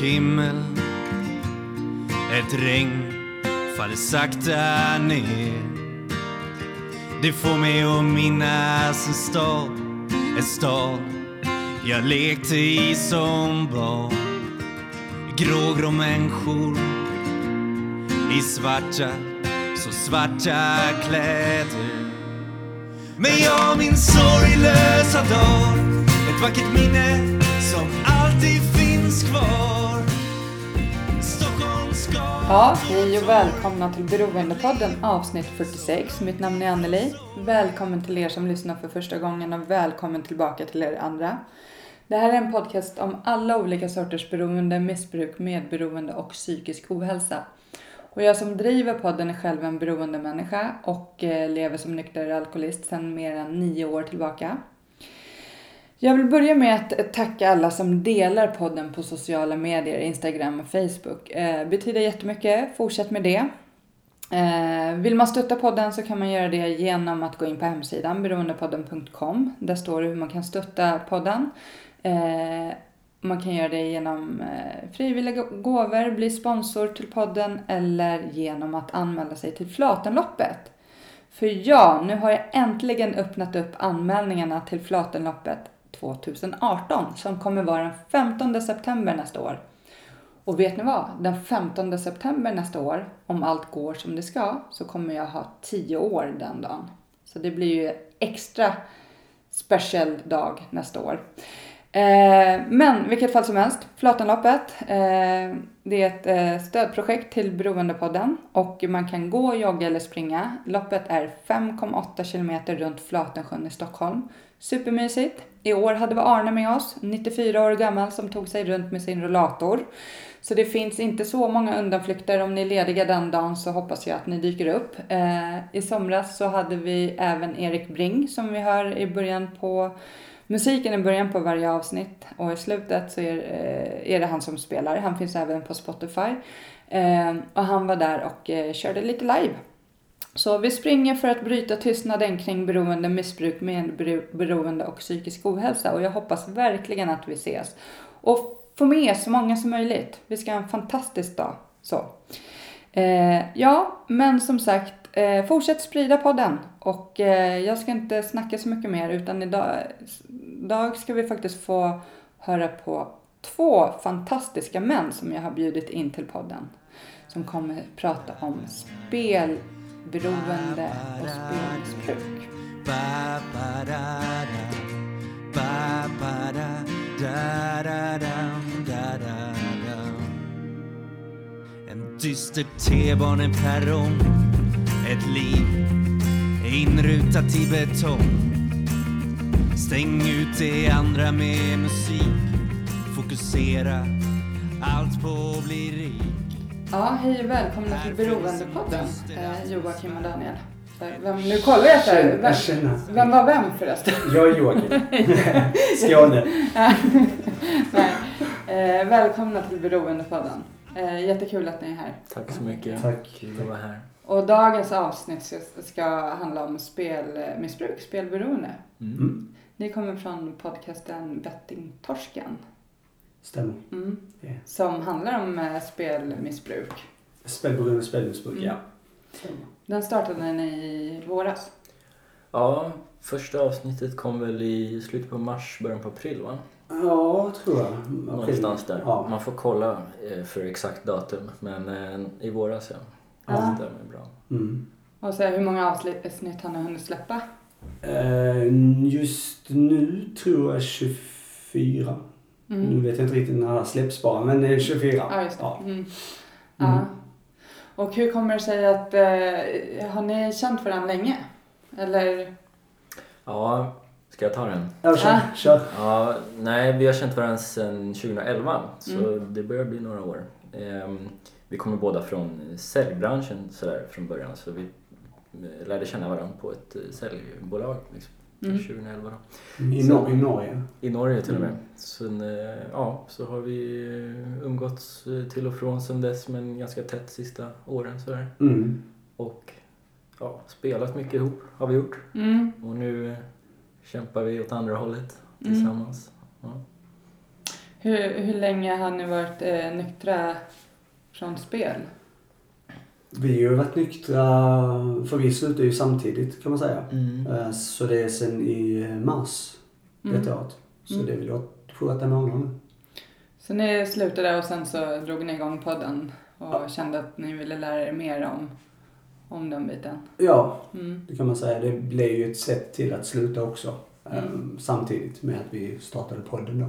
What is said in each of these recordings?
Himmel, ett regn faller sakta ner. Det får mig att minnas en stad, en stad jag lekte i som barn. Grågrå människor i svarta, så svarta kläder. Men jag min sorglösa dag, ett vackert minne som alltid finns kvar. Ja, hej och välkomna till Beroendepodden avsnitt 46. Mitt namn är Anneli. Välkommen till er som lyssnar för första gången och välkommen tillbaka till er andra. Det här är en podcast om alla olika sorters beroende, missbruk, medberoende och psykisk ohälsa. Och jag som driver podden är själv en beroende människa och eh, lever som nykter alkoholist sedan mer än nio år tillbaka. Jag vill börja med att eh, tacka alla som delar podden på sociala medier, Instagram och Facebook. Eh, betyder jättemycket, fortsätt med det. Eh, vill man stötta podden så kan man göra det genom att gå in på hemsidan beroendepodden.com. Där står det hur man kan stötta podden. Eh, man kan göra det genom eh, frivilliga gåvor, bli sponsor till podden eller genom att anmäla sig till Flatenloppet. För ja, nu har jag äntligen öppnat upp anmälningarna till Flatenloppet 2018 som kommer vara den 15 september nästa år. Och vet ni vad? Den 15 september nästa år, om allt går som det ska, så kommer jag ha 10 år den dagen. Så det blir ju extra special dag nästa år. Eh, men vilket fall som helst, Flötenloppet. Eh, det är ett eh, stödprojekt till Beroendepodden och man kan gå, jogga eller springa. Loppet är 5,8 kilometer runt Flatensjön i Stockholm. Supermysigt. I år hade vi Arne med oss, 94 år gammal, som tog sig runt med sin rollator. Så det finns inte så många undanflykter. Om ni är lediga den dagen så hoppas jag att ni dyker upp. Eh, I somras så hade vi även Erik Bring som vi hör i början på musiken i början på varje avsnitt och i slutet så är, eh, är det han som spelar. Han finns även på Spotify. Ehm, och han var där och eh, körde lite live. Så vi springer för att bryta tystnaden kring beroende, missbruk, medberoende och psykisk ohälsa. Och jag hoppas verkligen att vi ses. Och få med så många som möjligt. Vi ska ha en fantastisk dag. Så. Eh, ja, men som sagt, eh, fortsätt sprida podden. Och eh, jag ska inte snacka så mycket mer utan idag, idag ska vi faktiskt få höra på två fantastiska män som jag har bjudit in till podden. Som kommer prata om spelberoende och spelmissbruk. En dyster T-baneperrong Ett liv inrutat i betong Stäng ut det andra med musik Fokusera allt på att bli rik Ja, hej och välkomna till Beroendepodden, eh, Joakim och Daniel. För Vem, nu kollar jag så här. Vem, känner. vem var vem förresten? Jag är Joakim. Skåne. Nej. Eh, välkomna till Beroendepodden. Eh, jättekul att ni är här. Tack så mycket. Tack. Kul att vara här. Och dagens avsnitt ska, ska handla om spelmissbruk, spelberoende. Mm. Ni kommer från podcasten Bettingtorsken. Stämmer. Mm. Ja. Som handlar om eh, spelmissbruk. Spelberoende, spelmissbruk, Mm. ja. Stämmer. Den startade ni i våras. Ja, första avsnittet kom väl i slutet på mars, början på april va? Ja, tror jag. April. Någonstans där. Ja. Man får kolla eh, för exakt datum. Men eh, i våras ja. Ja. Det stämmer bra. Mm. Och så hur många avsnitt har ni hunnit släppa? Eh, just nu tror jag 24. Nu Mm. vet jag inte riktigt när det här släpps bara, men eh, 24. Ja, just det. Ja. Mm. Mm. Ja. Och hur kommer det sig att, eh, har ni känt varandra länge? Eller? Ja, ska jag ta den? Ja, kör. Ah. kör. Ja, nej, vi har känt varandra sedan 2011. Så Mm. det börjar bli några år. Ehm, vi kommer båda från säljbranschen sådär från början. Så vi eh, lärde känna varandra på ett eh, säljbolag. Liksom. Mm. 2011 då. I, Så- I Norge. I Norge till och med. Mm. Sen, eh, ja, så har vi eh, umgåtts till och från sen dess men ganska tätt sista åren sådär. Mm. Och ja, spelat mycket ihop har vi gjort. Mm. Och nu kämpar vi åt andra hållet Mm. tillsammans. Ja. Hur, hur länge har ni varit eh, nyktra från spel? Vi har ju varit nyktra, för vi slutade ju samtidigt kan man säga. Mm. Eh, Så det är sen i mars Mm. detta året. Så Mm. det är väl sju, åtta månader nu. Så ni slutade och sen så drog ni igång podden och Ja. kände att ni ville lära er mer om, om den biten? Ja, Mm. det kan man säga. Det blev ju ett sätt till att sluta också. eh, Mm. Samtidigt med att vi startade podden då.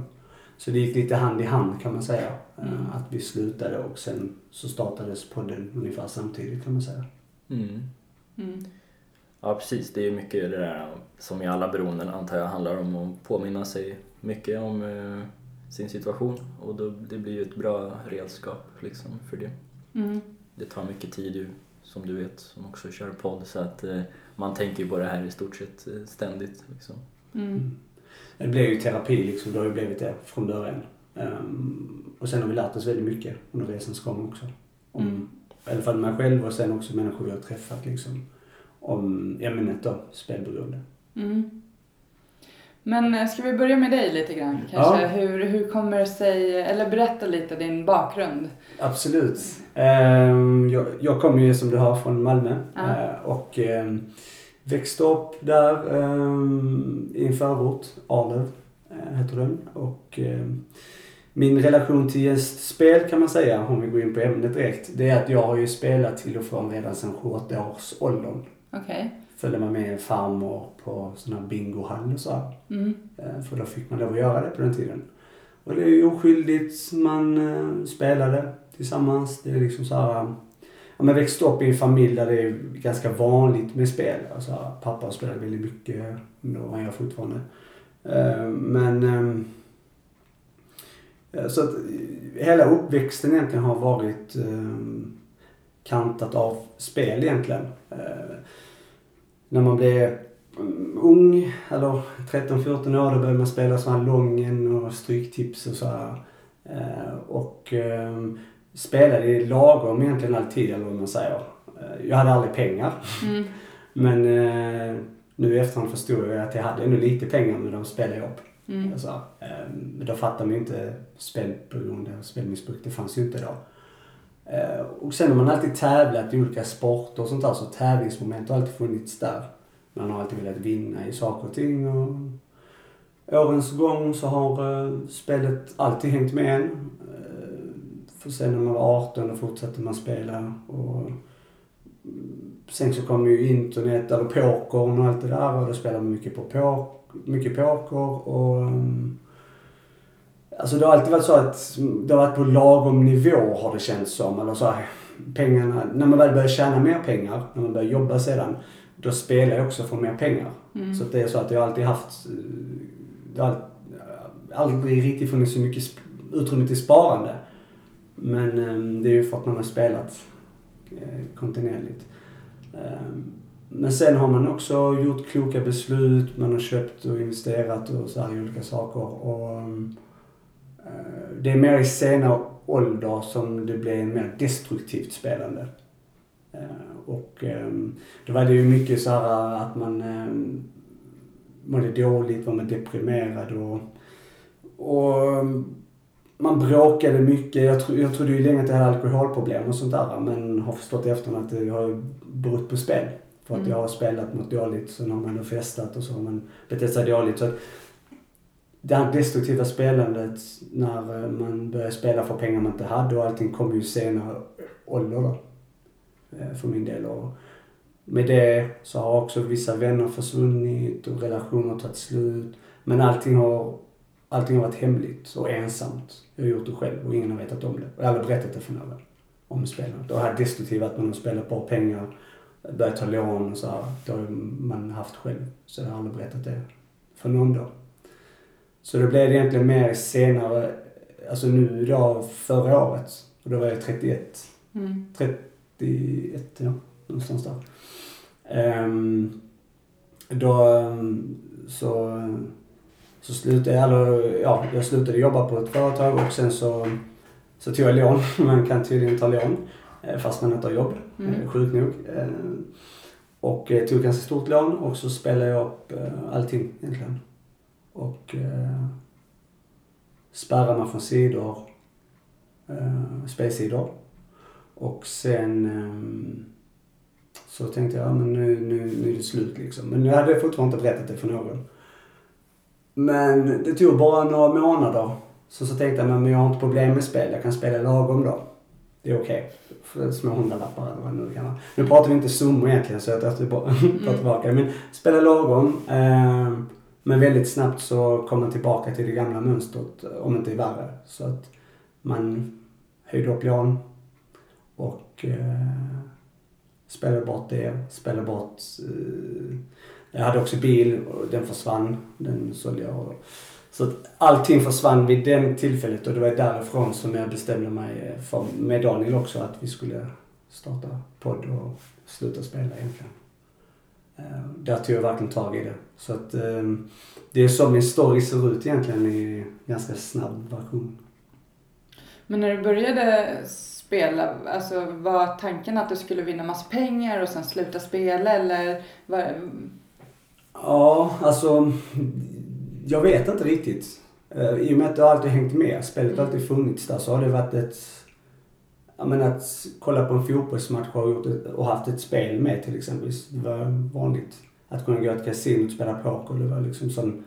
Så det gick lite hand i hand kan man säga. Mm. Att vi slutade och sen så startades podden ungefär samtidigt kan man säga. Mm. Mm. Ja, precis. Det är ju mycket det där som i alla beroenden antar jag handlar om att påminna sig mycket om eh, sin situation och då, det blir ju ett bra redskap liksom för det. Mm. Det tar mycket tid ju, som du vet, som också kör podd så att eh, man tänker ju på det här i stort sett eh, ständigt liksom. Det blev ju terapi liksom. Det har ju blivit det från början. Ehm, och sen har vi lärt oss väldigt mycket under resans gång också. Om, Mm. I alla fall mig själv och sen också människor vi har träffat liksom. Om ämnet då, spelberoende. Mm. Men eh, ska vi börja med dig lite grann kanske? Ja. Hur, hur kommer det sig, eller berätta lite din bakgrund. Absolut. Ehm, jag, jag kommer ju som du hör från Malmö Ja. eh, och ehm, växte upp där ehm, i en förort, Arlöv eh, heter den. Och ehm, min relation till just spel kan man säga, om vi går in på ämnet direkt, det är att jag har ju spelat till och från redan sedan 7-8 års åldern. Okej. Följde man med farmor på sån här bingohall och så här. Mm. Eh, För då fick man lov att göra det på den tiden. Och det är ju oskyldigt, man eh, spelade tillsammans. Det är liksom så här... Om Ja, men växte upp i en familj där det är ganska vanligt med spel. Alltså, pappa spelade väldigt mycket, då var jag fortfarande. Eh, men... Eh, eh, så att hela uppväxten egentligen har varit kantat av spel egentligen. När man blev mm, ung, eller 13-14 år, då började man spela sådana här Lången och Stryktips och så här. Och spelade i lagom egentligen alltid, eller vad man säger. Eh, Jag hade aldrig pengar. Mm. Men eh, nu i efterhand förstod jag att jag hade ändå lite pengar men de spelade upp. Mm. Alltså, eh, då fattar man ju inte spelberoende och spelmissbruk. Det fanns ju inte då. Eh, och sen har man alltid tävlat i olika sporter och sånt där så tävlingsmoment har alltid funnits där. Man har alltid velat vinna i saker och ting och årens gång så har eh, spelet alltid hängt med en. För sen när man var 18 då fortsatte man spela och sen så kom ju internet eller pokern och allt det där och då spelade man mycket på poker, mycket poker och Alltså det har alltid varit så att det har varit på lagom nivå har det känts som. Eller så här, pengarna, när man väl börjar tjäna mer pengar, när man börjar jobba sedan, då spelar jag också för mer pengar. Mm. Så det är så att jag alltid haft, det har aldrig riktigt funnits så mycket utrymme till sparande. Men ehm, det är ju för att man har spelat eh, kontinuerligt. Ehm, men sen har man också gjort kloka beslut, man har köpt och investerat och så här i olika saker. Och, ehm, eh, det är mer i senare ålder som det blir ett mer destruktivt spelande. Eh, och då var det ju mycket så här att man mådde dåligt, var man deprimerad och, och man bråkade mycket. Jag, tro, jag trodde ju länge att jag hade alkoholproblem och sånt där men har förstått i efterhand att det har berott på spel. För att Mm. jag har spelat något dåligt, sen har man då festat och så har man betett sig dåligt. Så att det här destruktiva spelandet när eh, man började spela för pengar man inte hade och allting kom ju senare ålder då. eh, För min del. Och med det så har också vissa vänner försvunnit och relationer tagit slut. Men allting har, allting har varit hemligt och ensamt. Jag har gjort det själv och ingen har vetat om det. Och jag har aldrig berättat det för någon om spelandet. Och det här destruktiva att man har spelat bort pengar, börjat ta lån och så här. Det har man haft själv. Så jag har aldrig berättat det för någon då. Så det blev egentligen mer senare, alltså nu då förra året. Och då var jag 31. Mm. 31, ja. Någonstans där. Ehm, då så, så slutade jag, eller ja, jag slutade jobba på ett företag och sen så, så tog jag lån. Man kan tydligen ta lån eh, fast man inte har jobb. Mm. Mm. Sjukt nog. Ehm, och eh, tog ganska stort lån och så spelade jag upp eh, allting egentligen. Och eh, spärrar man från sidor, eh, spelsidor. Och sen eh, så tänkte jag, ja, men nu, nu, nu är det slut liksom. Men jag hade fortfarande inte berättat det för någon. Men det tog bara några månader. Så, så tänkte jag, men jag har inte problem med spel. Jag kan spela lagom då. Det är okej. För små hundralappar eller vad det nu kan vara. Nu pratar vi inte summor egentligen så jag tar tillbaka, tar tillbaka. Men spela lagom. Eh, men väldigt snabbt så kom man tillbaka till det gamla mönstret, om inte värre. Så att man höjde upp lån och eh, spelade bort det. Spelade bort... Eh, jag hade också bil och den försvann. Den sålde jag. Så att allting försvann vid det tillfället och det var därifrån som jag bestämde mig för, med Daniel också att vi skulle starta podd och sluta spela egentligen. Eh, där tog jag verkligen tag i det. Så att eh, det är så min story ser ut egentligen i ganska snabb version. Men när du började spela, alltså var tanken att du skulle vinna massa pengar och sen sluta spela eller? Var... Ja, alltså jag vet inte riktigt. Uh, I och med att det alltid hängt med, spelet har alltid funnits där, så har det varit ett... Jag menar att kolla på en fotbollsmatch och, gjort ett, och haft ett spel med till exempel. Det var vanligt. Att kunna gå till kasino och spela poker, det var liksom sån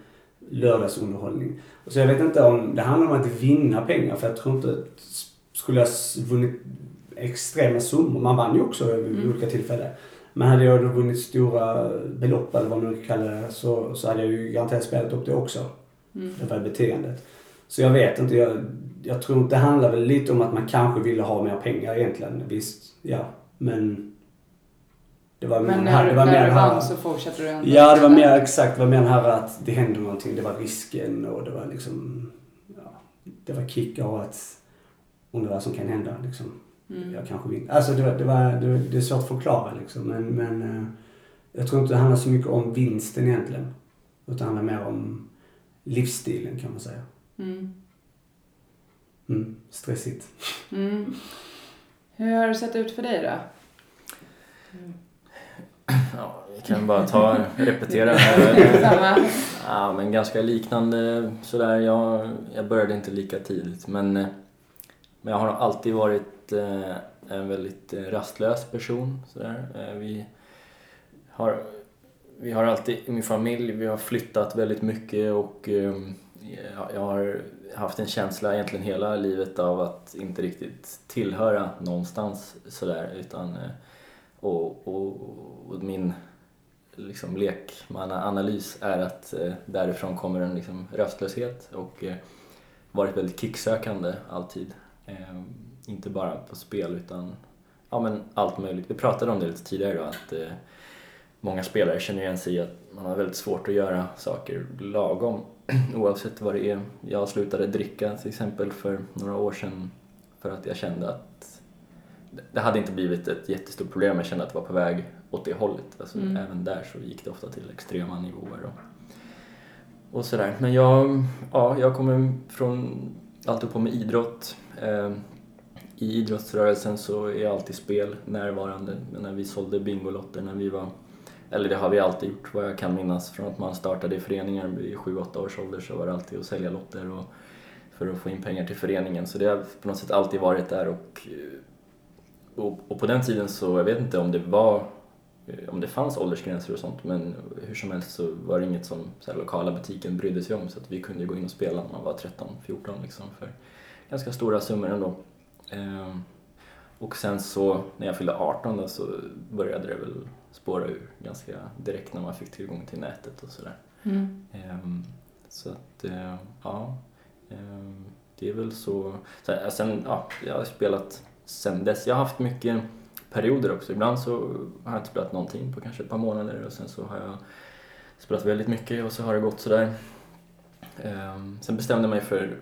lördagsunderhållning. Så jag vet inte om det handlar om att vinna pengar, för jag tror inte att skulle jag vunnit extrema summor, man vann ju också vid mm. olika tillfällen. Men hade jag då vunnit stora belopp eller vad man nu kallar det så, så hade jag ju garanterat spelat upp det också. Mm. Det var beteendet. Så jag vet inte. Jag, jag tror det handlar väl lite om att man kanske ville ha mer pengar egentligen. Visst, ja. Men det var men när, det var när mer du vann så fortsatte du ändå? Ja, det var mer exakt. Det var mer den här att det hände någonting. Det var risken och det var liksom... Ja, det var kickar och att undra vad som kan hända liksom. Mm. Jag kanske vinner. Alltså det, det, var, det, det är svårt att förklara liksom. Men, men eh, jag tror inte det handlar så mycket om vinsten egentligen. Utan det handlar mer om livsstilen kan man säga. Mm. Mm, stressigt. Mm. Hur har det sett ut för dig då? Mm. Ja, vi kan bara ta repetera här. ja, men ganska liknande sådär. Jag, jag började inte lika tidigt men, men jag har alltid varit väldigt, eh, en väldigt eh, rastlös person. Sådär. Eh, vi, har, vi har alltid, i min familj, vi har flyttat väldigt mycket och ehm, jag har haft en känsla egentligen hela livet av att inte riktigt tillhöra någonstans sådär utan och, och, och min liksom lekmannaanalys är att därifrån kommer en liksom röstlöshet och varit väldigt kicksökande alltid ehm, inte bara på spel utan ja, men allt möjligt. Vi pratade om det lite tidigare då, att eh, många spelare känner igen sig i att man har väldigt svårt att göra saker lagom oavsett vad det är. Jag slutade dricka till exempel för några år sedan för att jag kände att det hade inte blivit ett jättestort problem, jag kände att det var på väg åt det hållet. Alltså, mm. Även där så gick det ofta till extrema nivåer. Och, och sådär. Men jag, ja, jag kommer från alltid på med idrott. Eh, i idrottsrörelsen så är alltid spel närvarande. När vi sålde Bingolotter när vi var, eller det har vi alltid gjort vad jag kan minnas från att man startade i föreningar vid 7-8 års ålder så var det alltid att sälja lotter och, för att få in pengar till föreningen. Så det har på något sätt alltid varit där och, eh, och, och på den tiden så, jag vet inte om det var eh, om det fanns åldersgränser och sånt men hur som helst så var det inget som så här, lokala butiken brydde sig om så att vi kunde gå in och spela när man var 13-14 liksom för ganska stora summor ändå. Ehm, och sen så när jag fyllde 18 då, så började det väl spåra ur ganska direkt när man fick tillgång till nätet och sådär. Mm. Ehm, så att, eh, ja. Ehm, det är väl så. Sen, ja, jag har spelat sen dess. Jag har haft mycket perioder också. Ibland så har jag inte spelat någonting på kanske ett par månader och sen så har jag spelat väldigt mycket och så har det gått sådär. Sen bestämde jag mig för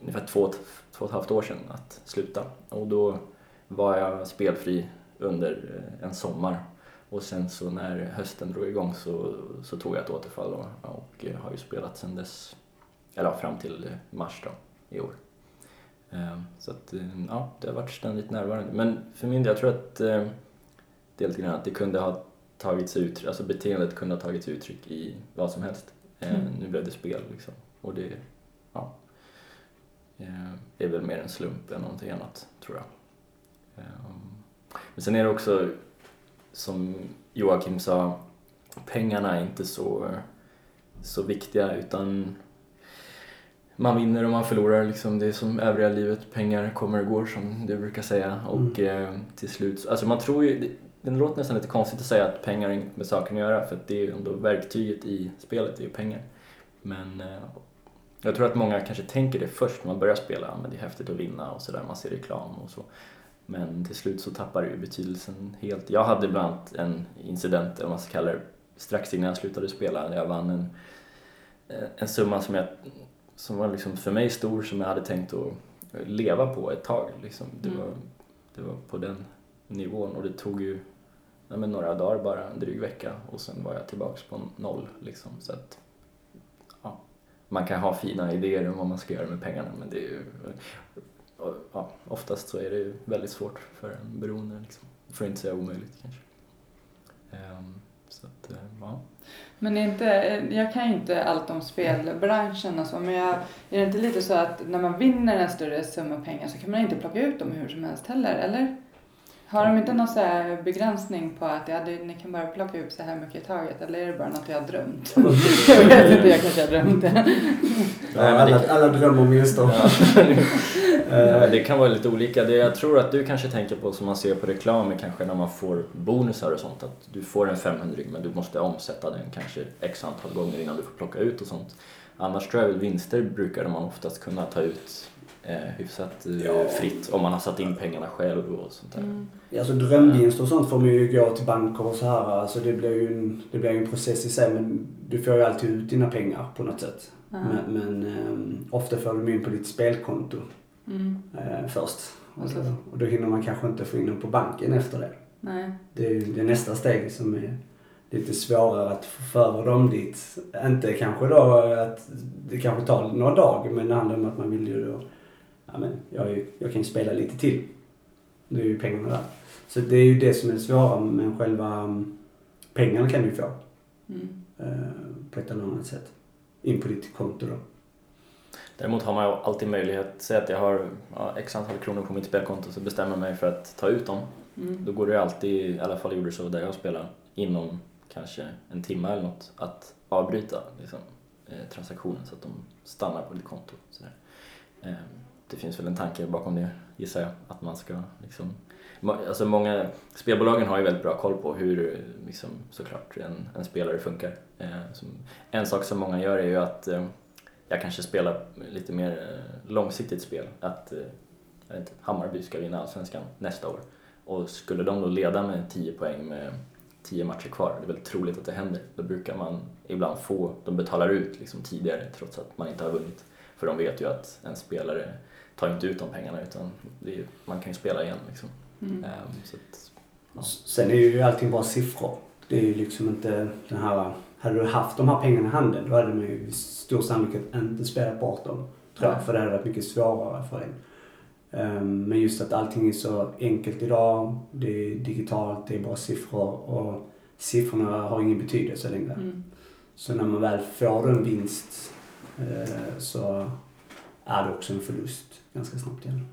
ungefär två, två och ett halvt år sedan att sluta. Och då var jag spelfri under eh, en sommar. Och sen så när hösten drog igång så, så tog jag ett återfall och, och eh, har ju spelat sen dess, eller fram till mars då, i år. Ehm, så att, eh, ja, det har varit ständigt närvarande. Men för min del, jag tror att det är lite grann att det kunde ha tagits ut, alltså beteendet kunde ha tagits uttryck i vad som helst. Ehm, mm. Nu blev det spel liksom. Och det, ja, eh, är väl mer en slump än någonting annat, tror jag. Ehm, men sen är det också, som Joakim sa, pengarna är inte så, så viktiga utan man vinner och man förlorar. Liksom. Det är som övriga livet, pengar kommer och går som du brukar säga. Och mm. eh, till slut, alltså man tror ju, det, det låter nästan lite konstigt att säga att pengar har inget med saken att göra för att det är ju ändå verktyget i spelet, det är ju pengar. Men eh, jag tror att många kanske tänker det först när man börjar spela, men det är häftigt att vinna och sådär, man ser reklam och så. Men till slut så tappar det ju betydelsen helt. Jag hade bland annat en incident, eller vad man ska kalla det, strax innan jag slutade spela, när jag vann en, eh, en summa som, jag, som var liksom för mig stor, som jag hade tänkt att leva på ett tag. Liksom. Det, mm. var, det var på den nivån och det tog ju men några dagar bara, en dryg vecka och sen var jag tillbaks på noll. Liksom. Så att, man kan ha fina idéer om vad man ska göra med pengarna men det är ju, ja, oftast så är det ju väldigt svårt för en beroende, liksom. för att inte säga omöjligt kanske. Um, så att, eh, ja. Men inte, eh, jag kan ju inte allt om spelbranschen och så, men jag, är det inte lite så att när man vinner en större summa pengar så kan man inte plocka ut dem hur som helst heller, eller? Har de inte någon så begränsning på att ja, ni kan bara plocka ut så här mycket i taget eller är det bara något jag har drömt? jag vet inte, jag kanske har drömt det. Ja, alla, alla drömmer om vinster. Ja. det kan vara lite olika. Det jag tror att du kanske tänker på som man ser på reklam kanske när man får bonusar och sånt att du får en 500 men du måste omsätta den kanske x antal gånger innan du får plocka ut och sånt. Annars tror jag att vinster brukar man oftast kunna ta ut eh, hyfsat eh, ja. fritt om man har satt in pengarna själv och sånt där. Mm. Alltså drömvinst och sånt får man ju gå till banker och så här. Alltså det blir ju en, det blir en process i sig men du får ju alltid ut dina pengar på något sätt. Mm. Men, men eh, ofta får du in på ditt spelkonto mm. eh, först. Och då, och då hinner man kanske inte få in dem på banken efter det. Nej. Det är det nästa steg som är lite svårare att få för dem dit. Inte kanske då att det kanske tar några dagar men det handlar om att man vill ju då ja, men jag, jag kan ju spela lite till. Nu är ju pengarna där. Så det är ju det som är det svåra, men själva um, pengarna kan du ju få. Mm. Uh, på ett eller annat sätt. In på ditt konto då. Däremot har man ju alltid möjlighet, säg att jag har ja, x antal kronor på mitt spelkonto så bestämmer jag mig för att ta ut dem. Mm. Då går det alltid, i alla fall gjorde det så där jag spelar, inom kanske en timme eller något att avbryta liksom, eh, transaktionen så att de stannar på ditt konto. Sådär. Det finns väl en tanke bakom det gissar jag. Att man ska liksom, alltså många, spelbolagen har ju väldigt bra koll på hur liksom, såklart en, en spelare funkar. Eh, som, en sak som många gör är ju att eh, jag kanske spelar lite mer eh, långsiktigt spel. Att eh, jag vet inte, Hammarby ska vinna Allsvenskan nästa år. Och skulle de då leda med 10 poäng med 10 matcher kvar, det är väldigt troligt att det händer, då brukar man ibland få, de betalar ut liksom tidigare trots att man inte har vunnit. För de vet ju att en spelare tar inte ut de pengarna utan är, man kan ju spela igen liksom. Mm. Um, så att, ja. Sen är ju allting bara siffror. Det är ju liksom inte den här... Hade du haft de här pengarna i handen då hade man ju stor sannolikhet inte spelat bort dem. Tror jag, för det hade varit mycket svårare för en. Um, men just att allting är så enkelt idag. Det är digitalt, det är bara siffror och siffrorna har ingen betydelse längre. Mm. Så när man väl får en vinst uh, så är det också en förlust ganska snabbt igen.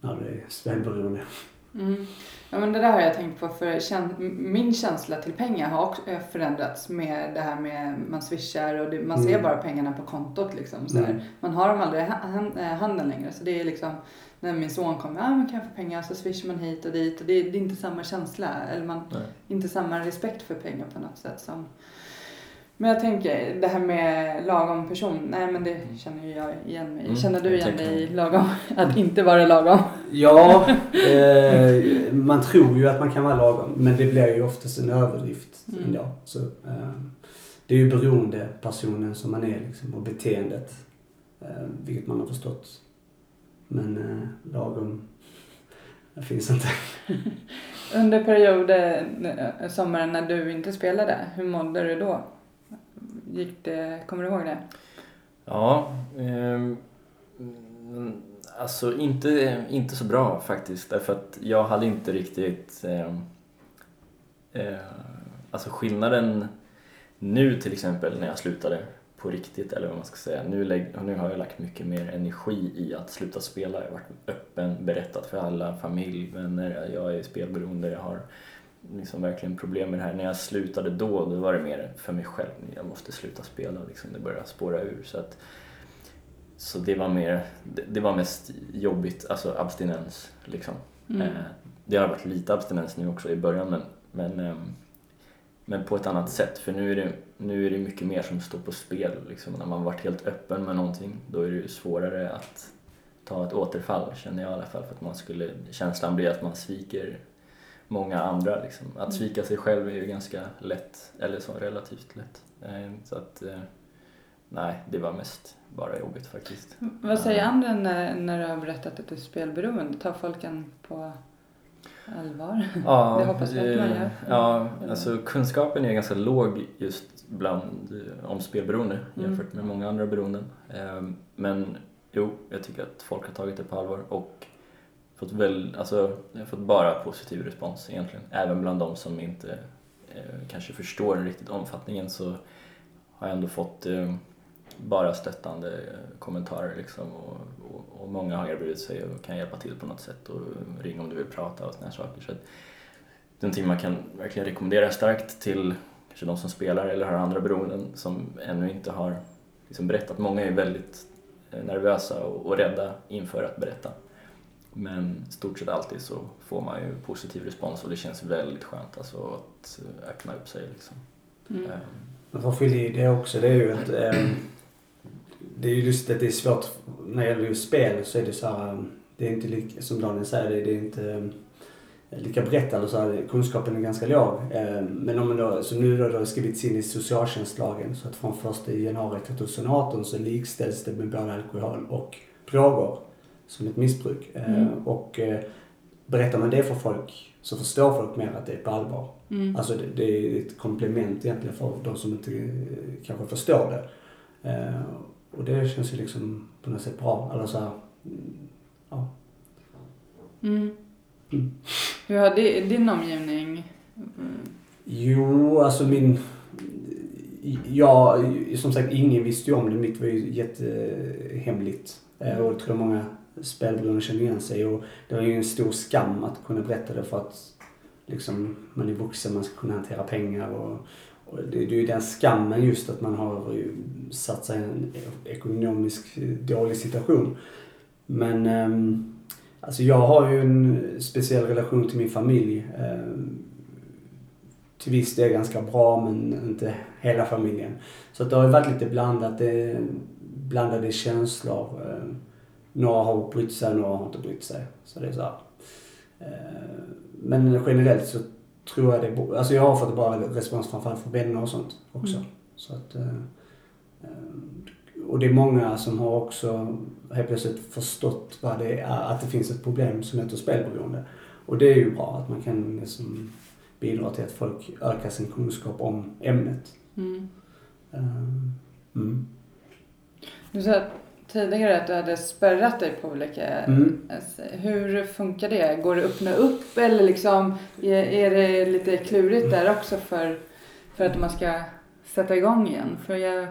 När det är spelberoende. Mm. Ja, men det där har jag tänkt på för min känsla till pengar har också förändrats med det här med man swishar och det, man ser mm. bara pengarna på kontot liksom. Så mm. Man har dem aldrig i eh, handen längre så det är liksom när min son kommer, ah, men kan jag få pengar? Så swishar man hit och dit och det, det är inte samma känsla eller man, inte samma respekt för pengar på något sätt som men jag tänker, det här med lagom person, nej men det mm. känner ju jag igen mig mm, Känner du igen dig i lagom? Att inte vara lagom? Ja, eh, man tror ju att man kan vara lagom men det blir ju oftast en överdrift mm. ändå. Så, eh, det är ju beroende personen som man är liksom och beteendet. Eh, vilket man har förstått. Men eh, lagom, det finns inte. Under perioden, eh, sommaren när du inte spelade, hur mådde du då? Gick det, kommer du ihåg det? Ja, eh, alltså inte, inte så bra faktiskt därför att jag hade inte riktigt eh, eh, Alltså skillnaden nu till exempel när jag slutade på riktigt eller vad man ska säga. Nu, lägg, nu har jag lagt mycket mer energi i att sluta spela. Jag har varit öppen, berättat för alla, familj, vänner. Jag är spelberoende, jag har liksom verkligen problem med det här. När jag slutade då, då var det mer för mig själv. Jag måste sluta spela, liksom. det började spåra ur. Så, att, så det var mer, det, var mest jobbigt, alltså abstinens liksom. Mm. Eh, det har varit lite abstinens nu också i början men, men, ehm, men på ett annat sätt för nu är, det, nu är det mycket mer som står på spel. Liksom. När man varit helt öppen med någonting då är det svårare att ta ett återfall känner jag i alla fall för att man skulle, känslan blir att man sviker många andra. Liksom. Att Mm. svika sig själv är ju ganska lätt, eller så relativt lätt. Eh, Så att eh, nej, det var mest bara jobbigt faktiskt. Vad säger andra när, när du har berättat att du är spelberoende? Tar folk en på allvar? Ja, Det hoppas jag att man gör. Ja, alltså kunskapen är ganska låg just bland eh, om spelberoende Mm. jämfört med många andra beroenden. Ehm, Men jo, jag tycker att folk har tagit det på allvar och fått, väl, alltså, jag har fått bara positiv respons egentligen. Även bland de som inte eh, kanske förstår riktigt omfattningen så har jag ändå fått eh, bara stöttande eh, kommentarer liksom och, och, och många har erbjudit sig och kan hjälpa till på något sätt och ringa om du vill prata och sådana saker. Så att det är någonting man kan verkligen rekommendera starkt till kanske de som spelar eller har andra beroenden som ännu inte har liksom berättat. Många är väldigt eh, nervösa och, och rädda inför att berätta. Men stort sett alltid så får man ju positiv respons och det känns väldigt skönt alltså att eh, öppna upp sig liksom. Mm. Ehm, Men fylla i det också, det är ju att ehm, det är ju just att det är svårt när det gäller just spel så är det så här, ehm, det är inte lika, som Daniel säger, det, det är inte ehm, lika brett eller så här, kunskapen är ganska låg. Men om man då, så nu då, då har det skrivits in i socialtjänstlagen så att från 1 januari 2018 så likställs det med både alkohol och droger som ett missbruk. Ehm, Mm. och eh, berättar man det för folk så förstår folk mer att det är på allvar. Mm. Alltså det, det är ett komplement egentligen för de som inte eh, kanske förstår det. Eh, och det känns ju liksom på något sätt bra. Eller så här, mm, ja. Mm. Mm. Hur har di- din omgivning mm, Jo, alltså min... Ja, som sagt ingen visste ju om det. Mitt var ju jättehemligt. Eh, och det tror jag många spelberoende känner igen sig och Det var ju en stor skam att kunna berätta det för att liksom, man är vuxen, man ska kunna hantera pengar och, och det, det är ju den skammen just att man har ju satt sig i en ekonomisk dålig situation. Men ehm, alltså jag har ju en speciell relation till min familj. Ehm, till viss del ganska bra men inte hela familjen. Så det har ju varit lite blandat, eh, blandade känslor. Ehm, några har brytt sig, några har inte brytt sig. Så det är så här. Eh, Men generellt så tror jag det, alltså jag har fått bra respons framförallt från vänner och sånt också. Mm. Så att, eh, eh, och det är många som har också helt plötsligt förstått vad det är, att det finns ett problem som heter spelberoende. Och det är ju bra att man kan liksom bidra till att folk ökar sin kunskap om ämnet. mm. Mm. Du sa tidigare att du hade spärrat dig på olika... Mm. Hur funkar det? Går det att öppna upp eller liksom är, det lite klurigt där också för, för att man ska sätta igång igen? För jag,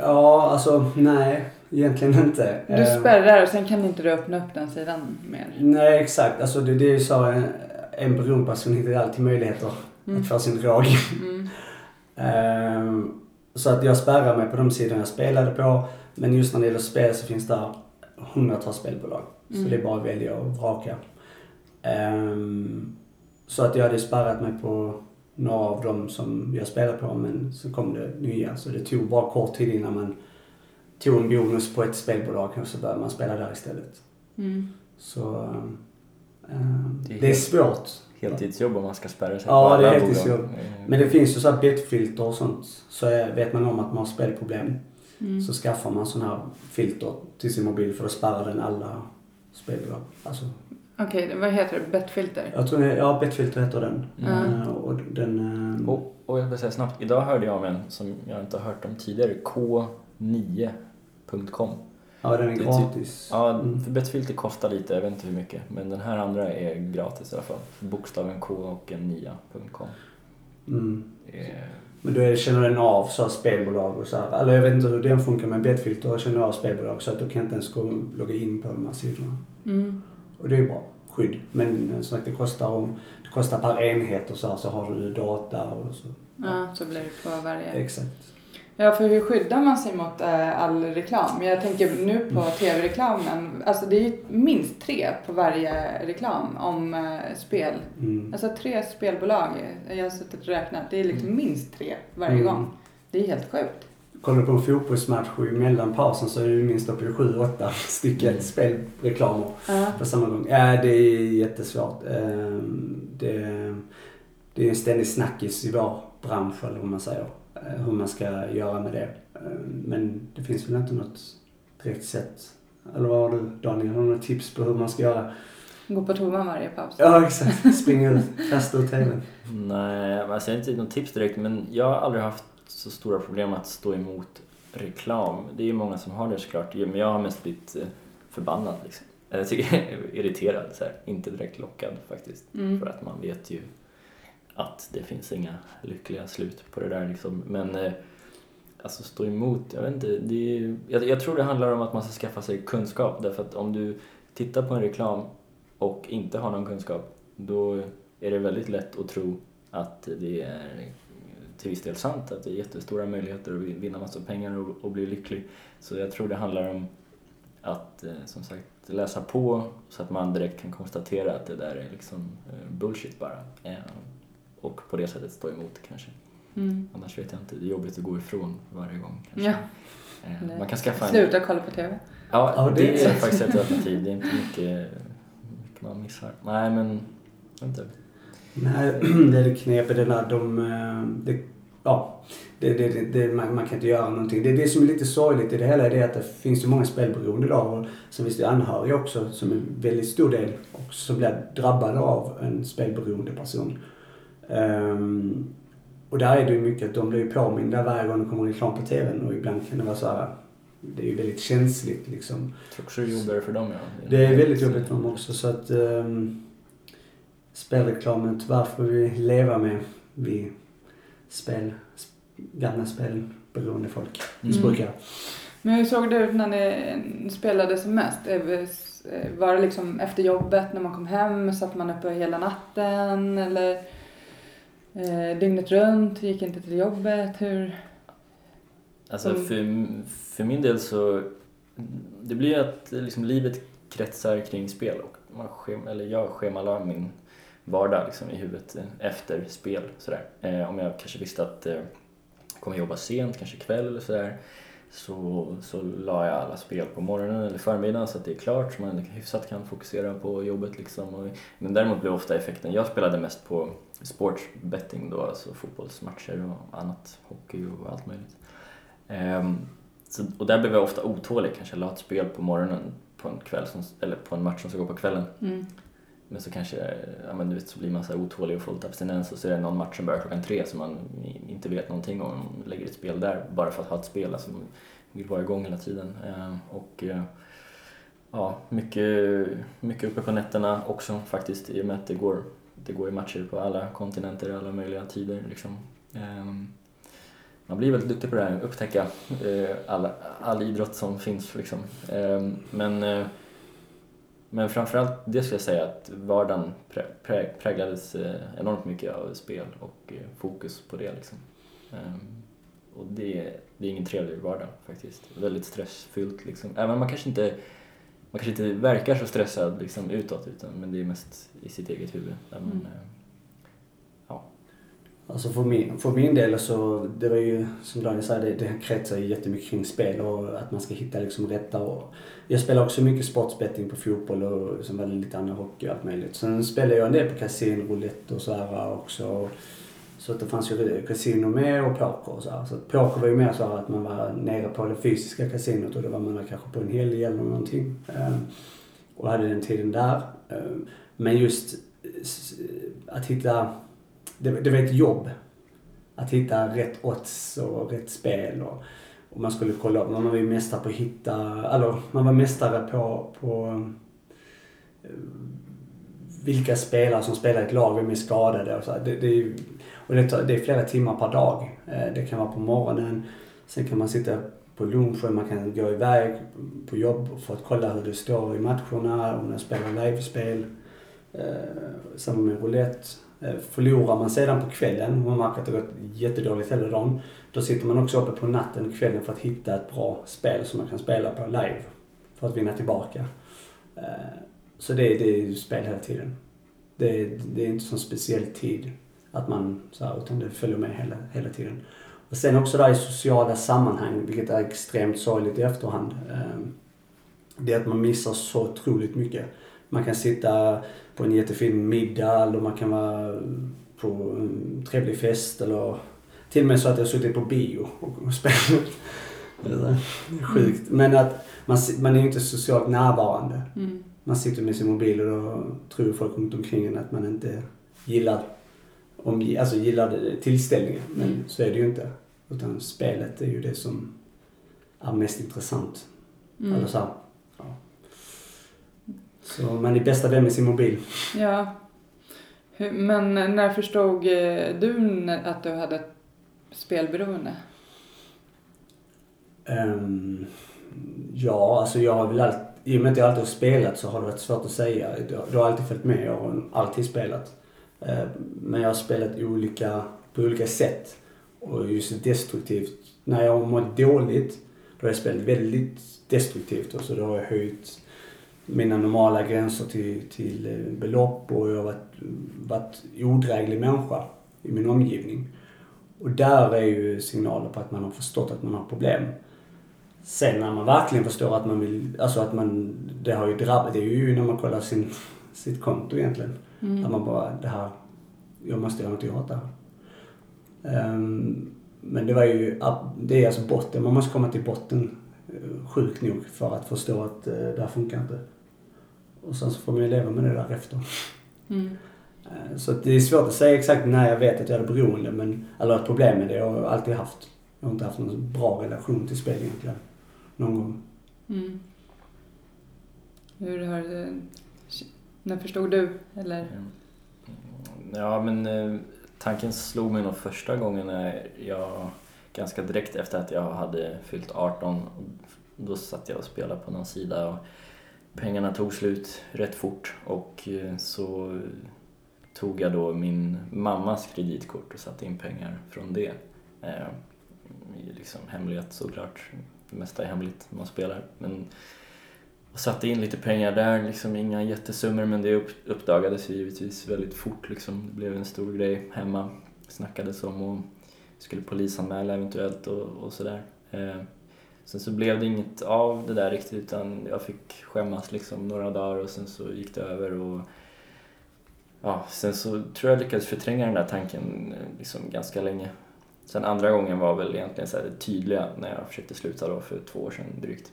Ja, alltså nej, egentligen inte. du Eh, spärrar och sen kan inte du öppna upp den sidan mer. Nej, exakt. Alltså det, det är ju så, en, en beroendeperson hittar alltid möjligheter Mm. att få sin drag. Mm. Ehm, så att jag spärrar mig på de sidor jag spelade på. Men just när det gäller spel så finns det hundratals spelbolag. Mm. Så det är bara att välja och vraka. Ehm, så att jag hade spärrat mig på några av dem som jag spelade på men så kom det nya. Så det tog bara kort tid innan man tog en bonus på ett spelbolag och så började man spela där istället. Mm. Så ehm, Det är det är helt- svårt. Heltidsjobb om man ska spärra sig Ja, på det är heltidsjobb. Men det finns ju så här betfilter och sånt. Så vet man om att man har spelproblem Mm. så skaffar man sån här filter till sin mobil för att spärra den alla spelbolag. Alltså, Okej, vad heter det? Bettfilter? jag tror, ja, betfilter heter den. Mm. Eh, och den... eh, Och, och jag vill säga snabbt, idag hörde jag om en som jag inte har hört om tidigare, k9.com. ja, den är det typ- gratis. Ja, Mm. för Betfilter kostar lite, jag vet inte hur mycket, men den här andra är gratis i alla fall. Bokstaven K och en nia.com. Mm. Det är Men då känner den av så här spelbolag och så här. Eller jag vet inte hur den funkar med Betfilter och känner av spelbolag så att då kan inte ens gå logga in på de här sidorna. Mm. Och det är bra skydd. Men som sagt det kostar om, det kostar per enhet och så här, så har du data och så. Ja, så blir det på varje. Exakt. Ja, för hur skyddar man sig mot äh, all reklam? Jag tänker nu på Mm. tv-reklamen. Alltså det är ju minst tre på varje reklam om äh, spel. Mm. Alltså tre spelbolag. Jag har suttit och räknat. Det är liksom minst tre varje Mm. gång. Det är helt sjukt. Kollar du på en fotbollsmatch och emellan pausen så är det ju minst uppe i sju, åtta stycken spelreklamer Ja. på samma gång. Ja, det är jättesvårt. Ehm, Det, det är en ständig snackis i vår bransch eller vad man säger. Eh, Hur man ska göra med det. Ehm, Men det finns väl inte något direkt sätt. Eller vad har du Daniel? Har du något tips på hur man ska göra? Gå på toa varje paus. Ja, exakt. Springa ut, kasta ut TVn. Nej, alltså jag har inte något tips direkt men jag har aldrig haft så stora problem att stå emot reklam. Det är ju många som har det såklart, men jag har mest blivit eh, förbannad liksom. Jag tycker irriterad, så här. inte direkt lockad faktiskt. Mm. För att man vet ju att det finns inga lyckliga slut på det där liksom. Men eh, alltså stå emot, jag vet inte. Det är, jag, jag tror det handlar om att man ska skaffa sig kunskap. Därför att om du tittar på en reklam och inte har någon kunskap, då är det väldigt lätt att tro att det är till viss del sant, att det är jättestora möjligheter att vinna massa pengar och, och bli lycklig. Så jag tror det handlar om att eh, som sagt läsa på så att man direkt kan konstatera att det där är liksom eh, bullshit bara. Eh, och på det sättet stå emot kanske. Mm. Annars vet jag inte, det är jobbigt att gå ifrån varje gång kanske. Ja. Eh, man kan skaffa en... Sluta kolla på TV. Ja, Ja, det, det är så. faktiskt ett alternativ. Det är inte mycket, mycket man missar. Nej, men inte. Nej, det är det knepet. Det där, de, eh, det, ja, det, det, det, man, man kan inte göra någonting. Det är det som är lite sorgligt i det hela. är Det att det finns ju många spelberoende idag. Och sen finns det anhöriga också som är en väldigt stor del också, som blir drabbade av en spelberoende person. Ehm, och där är det ju mycket att de blir påminda varje gång det kommer reklam på TVn och ibland kan det vara så här. Det är ju väldigt känsligt liksom. Jag tror också det är jobbigare för dem. Ja. Det är väldigt jobbigt för dem också så att um, spelreklamen tyvärr får vi leva med vi spel, sp- gamla spelberoende folk, Mm. missbrukare. Men hur såg det ut när ni spelade som mest? Var det liksom efter jobbet när man kom hem? Satt man uppe hela natten? Eller eh, dygnet runt? Gick inte till jobbet? Hur? Alltså Som- för, för min del så, det blir ju att liksom, livet kretsar kring spel och man schem, eller jag schemalar min vardag liksom, i huvudet eh, efter spel. Sådär. Eh, om jag kanske visste att eh, kommer jobba sent, kanske kväll eller sådär, så, så la jag alla spel på morgonen eller förmiddagen så att det är klart så man hyfsat kan fokusera på jobbet. Liksom. Men däremot blev ofta effekten, jag spelade mest på sportsbetting då, alltså fotbollsmatcher och annat, hockey och allt möjligt. Um, så, och där blev jag ofta otålig, kanske la ett spel på morgonen på en kväll som, eller på en match som ska gå på kvällen. Mm. Men så kanske, ja men du vet så blir man så här otålig och fullt abstinens och så är det någon match som börjar klockan tre som man inte vet någonting om. Lägger ett spel där bara för att ha ett spel, alltså man vill vara igång hela tiden. Eh, och eh, ja, mycket, mycket uppe på nätterna också faktiskt i och med att det går, det går i matcher på alla kontinenter, alla möjliga tider liksom. Ehm, man blir väldigt duktig på det här, upptäcka eh, all idrott som finns liksom. Ehm, men, eh, men framförallt det skulle jag säga att vardagen prä, prä, präglades eh, enormt mycket av spel och eh, fokus på det liksom. Ehm, och det, det är ingen trevlig vardag faktiskt. Väldigt stressfyllt liksom. Även om man kanske inte man kanske inte verkar så stressad liksom utåt utan men det är mest i sitt eget huvud. Där man, Mm. Alltså för min, för min del så, det var ju som Daniel sa, det, det kretsar ju jättemycket kring spel och att man ska hitta liksom rätta och Jag spelar också mycket sportsbetting på fotboll och liksom som det lite annan hockey och allt möjligt. Sen spelar jag en del på kasino, roulette och så här också. Så att det fanns ju kasino med och poker och så här. Så att poker var ju mer så att man var nere på det fysiska kasinot och då var man kanske på en helg eller någonting. Ehm, och hade den tiden där. Ehm, men just att hitta det, det var ett jobb. Att hitta rätt odds och rätt spel. Och, och man skulle kolla upp. Man var ju mästare på att hitta, eller man var mästare på, på eh, vilka spelare som spelar i ett lag, vem är skadade och så. Det, det är Och det, tar, det är flera timmar per dag. Eh, det kan vara på morgonen, sen kan man sitta på lunchen, man kan gå iväg på jobb för att kolla hur det står i matcherna, om de spelar livespel. Eh, samma med roulette. Eh, förlorar man sedan på kvällen, man märker att det gått jättedåligt hela dagen, då sitter man också uppe på natten, och kvällen för att hitta ett bra spel som man kan spela på live. För att vinna tillbaka. Eh, så det, det är ju spel hela tiden. Det, det är inte så speciell tid att man så här, utan det följer med hela, hela tiden. Och sen också där i sociala sammanhang, vilket är extremt sorgligt i efterhand. Eh, det är att man missar så otroligt mycket. Man kan sitta på en jättefin middag eller man kan vara på en trevlig fest eller till och med så att jag suttit på bio och spelat. Det är sjukt. Men att man, man är ju inte socialt närvarande. Mm. Man sitter med sin mobil och då tror folk runt omkring en att man inte gillar, om, alltså gillar tillställningen. Men Mm. så är det ju inte. Utan spelet är ju det som är mest intressant. Mm. Eller så, här. Så man är bästa vän med sin mobil. Ja. Men när förstod eh, du att du hade ett spelberoende? Ehm, ja, alltså jag har väl alltid, i och med att jag alltid har spelat så har det varit svårt att säga. Du, du har alltid följt med, jag har alltid spelat. Ehm, men jag har spelat olika, på olika sätt. Och just destruktivt. När jag har mått dåligt, då har jag spelat väldigt destruktivt. Och så då har jag höjt mina normala gränser till, till eh, belopp och jag har varit, varit odräglig människa i min omgivning. Och där är ju signaler på att man har förstått att man har problem. Sen när man verkligen förstår att man vill, alltså att man, det har ju drabbat, det är ju när man kollar sin, sitt konto egentligen. Mm. Att man bara, det här, jag måste göra något åt det här. Ehm, men det var ju, det är alltså botten, man måste komma till botten eh, sjukt nog för att förstå att eh, det här funkar inte. Och sen så får man ju leva med det där efter. Mm. Eh, Så det är svårt att säga exakt när jag vet att jag är beroende, men, eller ett problem med det. Jag har alltid haft. Jag har inte haft någon bra relation till spel egentligen. Någon gång. Mm. Hur har det... När förstod du? Eller? Mm. Ja, men eh, tanken slog mig nog första gången när jag, ganska direkt efter att jag hade fyllt 18, och då satt jag och spelade på någon sida och pengarna tog slut rätt fort och eh, så tog jag då min mammas kreditkort och satte in pengar från det. Eh, I liksom hemlighet såklart, det mesta är hemligt när man spelar. Men jag satte in lite pengar där, liksom inga jättesummor men det uppdagades ju givetvis väldigt fort liksom. Det blev en stor grej hemma. Snackades om och skulle polisanmäla eventuellt och, och sådär. Eh, sen så blev det inget av det där riktigt utan jag fick skämmas liksom några dagar och sen så gick det över och ja, sen så tror jag lyckades förtränga den där tanken eh, liksom ganska länge. Sen andra gången var väl egentligen så här det tydliga när jag försökte sluta då för två år sedan drygt.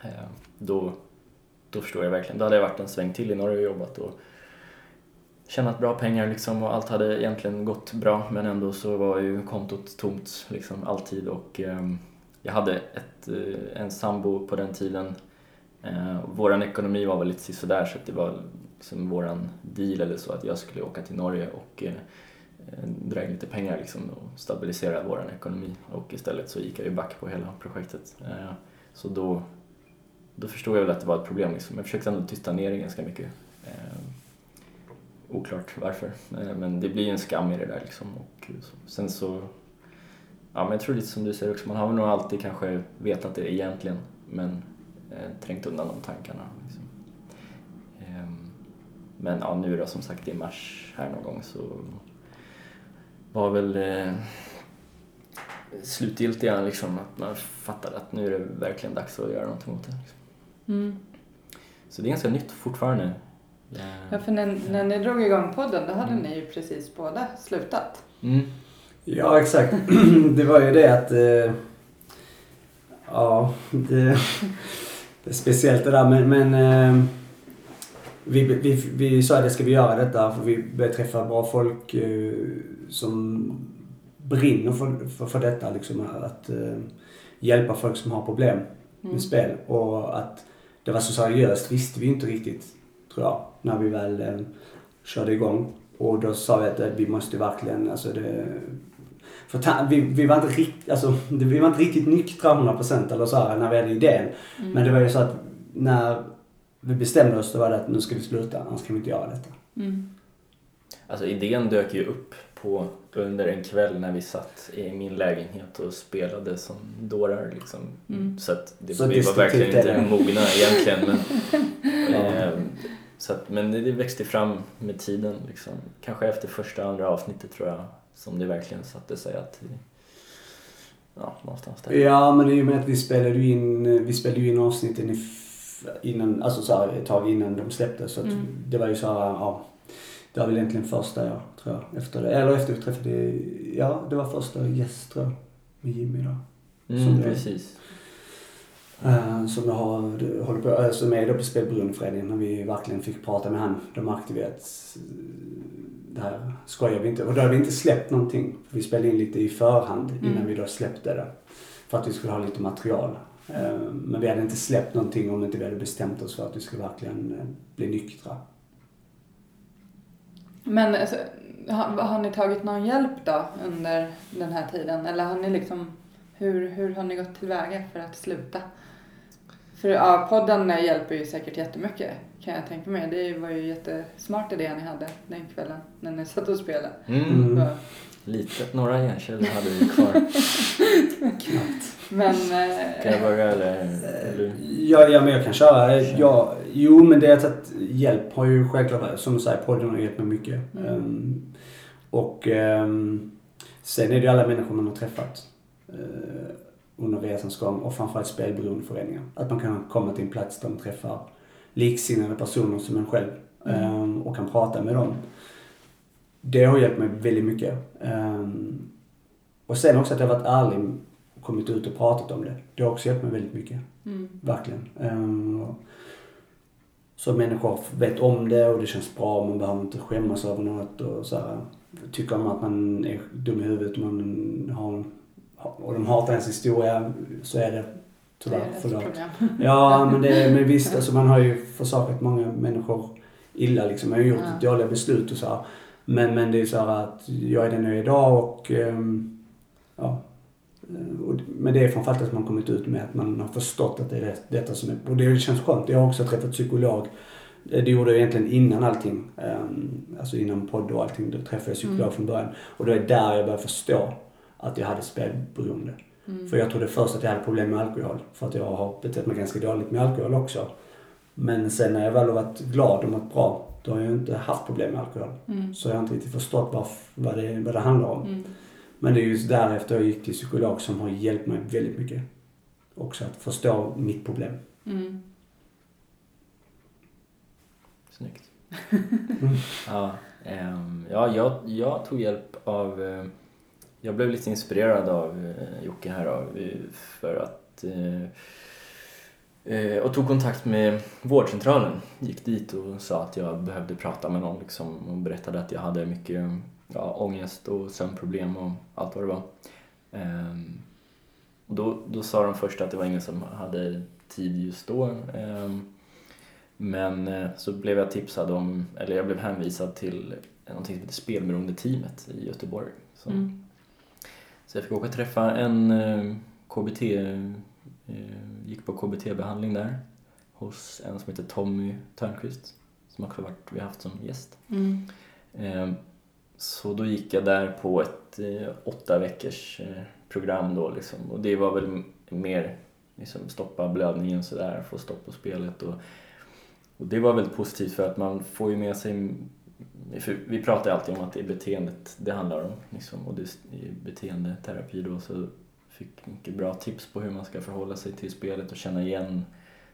Eh, då, då förstår jag verkligen. Då hade jag varit en sväng till i Norge och jobbat och tjänat bra pengar liksom och allt hade egentligen gått bra men ändå så var ju kontot tomt liksom alltid och eh, jag hade ett, eh, en sambo på den tiden. Eh, ekonomi var väl lite sådär så att det var liksom våran deal eller så att jag skulle åka till Norge och eh, eh dra in lite pengar liksom och stabilisera vår ekonomi och istället så gick jag ju back på hela projektet. Eh, så då då förstod jag väl att det var ett problem. Liksom. Jag försökte ändå tysta ner det ganska mycket. Eh, oklart varför. Eh, men det blir ju en skam i det där liksom. Och så. Sen så... Ja, men jag tror lite som du säger också, man har väl nog alltid kanske vetat det egentligen men eh, trängt undan de tankarna. Liksom. Eh, men ja, nu då som sagt i mars här någon gång så var väl eh, slutgiltiga liksom att man fattade att nu är det verkligen dags att göra någonting åt det. Liksom. Mm. Så det är ganska nytt fortfarande. Ja, för när, när ni drog igång podden då hade ni ju precis båda slutat. Mm. Ja, exakt. det var ju det att... Eh, ja, det, det är speciellt det där men... men eh, vi, vi, vi sa att det ska vi göra detta för vi börjar träffa bra folk eh, som brinner för, för, för detta. Liksom, att hjälpa folk som har problem med Mm. spel. Och att det var så seriöst visste vi inte riktigt, tror jag, när vi väl körde igång. Och då sa vi att vi måste verkligen, alltså det... För ta, vi, vi, var inte rikt, alltså, vi var inte riktigt nyktra 100% eller så här när vi hade idén. Mm. Men det var ju så att när vi bestämde oss då var det att nu ska vi sluta, annars kan vi inte göra detta. Mm. Alltså idén dök ju upp på, under en kväll när vi satt i min lägenhet och spelade som dårar liksom. Mm. Så att det, Så vi var verkligen inte det. mogna egentligen. Men, Ja. eh, så att, men det, det växte fram med tiden liksom. Kanske efter första andra avsnittet tror jag som det verkligen satte sig att Ja, någonstans där. Ja, men i och med att vi spelade ju in, vi spelade ju in avsnitten innan, alltså så här, ett tag innan de släpptes. Så att Mm. det var ju så här, ja. Det var väl egentligen första, ja, tror jag. Efter det. Eller efter vi träffade, ja, det var första gäst tror jag. Med Jimmy då. Mm, som det- precis. Eh, som jag har, håller på, äh, som är då på Spelberoendeföreningen. När vi verkligen fick prata med han. Då märkte vi att här skojar vi inte. Och då hade vi inte släppt någonting. Vi spelade in lite i förhand innan Mm. vi då släppte det. För att vi skulle ha lite material. Eh, Men vi hade inte släppt någonting om inte vi hade bestämt oss för att vi skulle verkligen eh, bli nyktra. Men alltså, har, har ni tagit någon hjälp då under den här tiden? Eller har ni liksom, hur, hur har ni gått tillväga för att sluta? För ja, podden hjälper ju säkert jättemycket kan jag tänka mig. Det var ju jättesmart idé ni hade den kvällen när ni satt och spelade. Mm. Mm. Så, Lite, några hjärnceller hade vi kvar. Knappt. Men, Ska jag eh, börja eller? eller? Ja, ja, men jag kan köra. Ja, jo, men det är att hjälp har ju självklart, som du säger, podden har hjälpt mig mycket. Mm. Ehm, och ehm, sen är det ju alla människor man har träffat eh, under resans gång och framförallt spelberoendeföreningar. Att man kan komma till en plats där man träffar liksinnade personer som en själv Mm. ehm, och kan prata med dem. Det har hjälpt mig väldigt mycket. Ehm, och sen också att jag varit ärlig och kommit ut och pratat om det. Det har också hjälpt mig väldigt mycket. mm, Verkligen. Ehm, så människor vet om det och det känns bra. Man behöver inte skämmas över något och så här. Tycker man att man är dum i huvudet och man har och de hatar ens historia så är det det tyvärr. är ett Förlåt. problem. Ja men, det, men visst alltså man har ju försakat många människor illa liksom. Man har ju gjort Ja. dåliga beslut och så här. Men, men det är så här att jag är den jag är idag och ehm, ja. Eh, men det är framförallt att man kommit ut med att man har förstått att det är det, detta som är, och det känns skönt. Jag har också träffat psykolog. Eh, Det gjorde jag egentligen innan allting. ehm, Alltså innan podd och allting. Då träffade jag psykolog Mm. från början. Och då är det där jag började förstå att jag hade spelberoende. Mm. För jag trodde först att jag hade problem med alkohol. För att jag har betett mig ganska dåligt med alkohol också. Men sen när jag väl har varit glad och mått bra, då har jag inte haft problem med alkohol. Mm. Så jag har inte riktigt förstått vad, vad, det, vad det handlar om. Mm. Men det är just därefter jag gick till psykolog som har hjälpt mig väldigt mycket. Också att förstå mitt problem. Mm. Snyggt. ja, ehm, ja jag, jag tog hjälp av... eh, jag blev lite inspirerad av eh, Jocke här då, eh, för att... Eh, eh, och tog kontakt med vårdcentralen. Gick dit och sa att jag behövde prata med någon liksom, och berättade att jag hade mycket ja, ångest och sömnproblem och allt vad det var. Eh, och då, då sa de först att det var ingen som hade tid just då. Eh, men eh, så blev jag tipsad om, eller jag blev hänvisad till någonting som heter Spelberoende-teamet i Göteborg. Så, Mm så jag fick åka och träffa en eh, KBT, eh, gick på KBT-behandling där hos en som heter Tommy Törnqvist som också varit, vi har haft som gäst. Mm. Eh, Så då gick jag där på ett åtta veckors program då liksom. Och det var väl mer liksom stoppa blödningen sådär, få stopp på spelet och, och det var väldigt positivt för att man får ju med sig vi pratar alltid om att det är beteendet det handlar om liksom, och det är beteendeterapi då så fick mycket bra tips på hur man ska förhålla sig till spelet och känna igen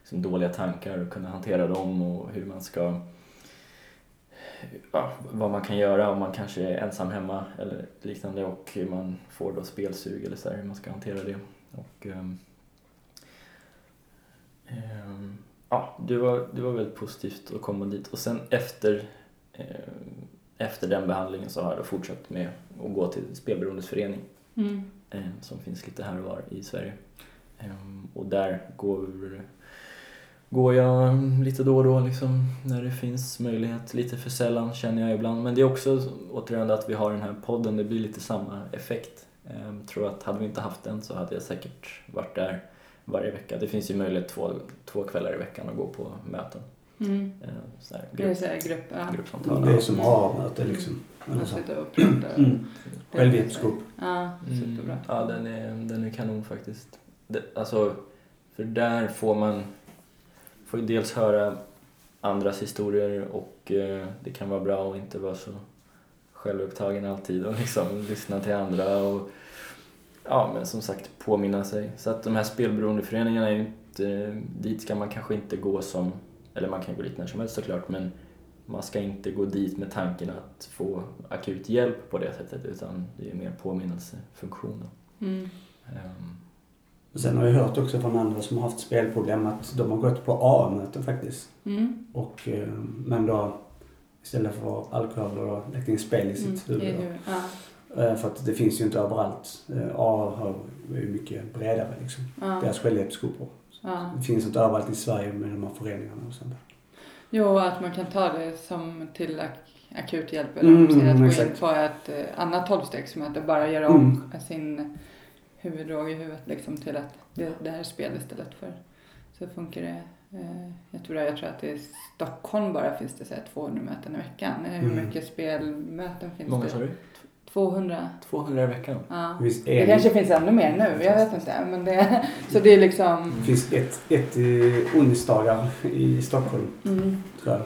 liksom, dåliga tankar och kunna hantera dem och hur man ska ja, vad man kan göra om man kanske är ensam hemma eller liknande och man får då spelsug eller så här, hur man ska hantera det. Och, um, um, ja, det var, det var väldigt positivt att komma dit och sen efter, efter den behandlingen så har jag fortsatt med att gå till Spelberoendes förening Mm. eh, som finns lite här och var i Sverige. Ehm, och där går går jag lite då och då liksom när det finns möjlighet. Lite för sällan känner jag ibland. Men det är också återigen att vi har den här podden, det blir lite samma effekt. Jag tror att hade vi inte haft den så hade jag säkert varit där varje vecka. Det finns ju möjlighet två, två kvällar i veckan att gå på möten. Mm. Eh, Så här, Det är grupp, så här grupp, ja. gruppsamtal. Det är som A-möte liksom. Man sitter och pratar. Mm. Självhjälpsgrupp. Ja, Mm, ja, den är, den är kanon faktiskt. Det, alltså, för där får man får ju dels höra andras historier och eh, det kan vara bra att inte vara så självupptagen alltid och liksom lyssna till andra och ja, men som sagt påminna sig. Så att de här spelberoendeföreningarna är ju inte, dit ska man kanske inte gå som, eller man kan gå dit när som helst såklart, men man ska inte gå dit med tanken att få akut hjälp på det sättet utan det är mer påminnelsefunktion. då. Mm. Ehm, Sen har jag hört också från andra som har haft spelproblem att de har gått på A-möten faktiskt. Mm. Och, eh, men då istället för alkohol och lagt in spel i sitt Mm. huvud. Ja. Eh, För att det finns ju inte överallt. Eh, A har- är ju mycket bredare liksom. Ja. Deras självhjälpsgrupper. Ja. Det finns inte överallt i Sverige med de här föreningarna och sånt där. Jo, att man kan ta det som till ak- akut hjälp eller Mm, sig att gå in på ett eh, annat tolvstegsmöte. Bara göra om Mm. sin huvuddrag i huvudet liksom till att det, det här är spel istället för. Så funkar det. Eh, jag, tror, jag tror att det i Stockholm bara finns det så här 200 möten i veckan. Eh, Hur Mm. mycket spelmöten finns många det? sa du? 200. 200 i veckan? Ja. Det finns, Det kanske finns ännu mer nu, jag vet inte. Men det, så det är liksom... det finns ett, ett onsdagar i Stockholm Mm, tror jag.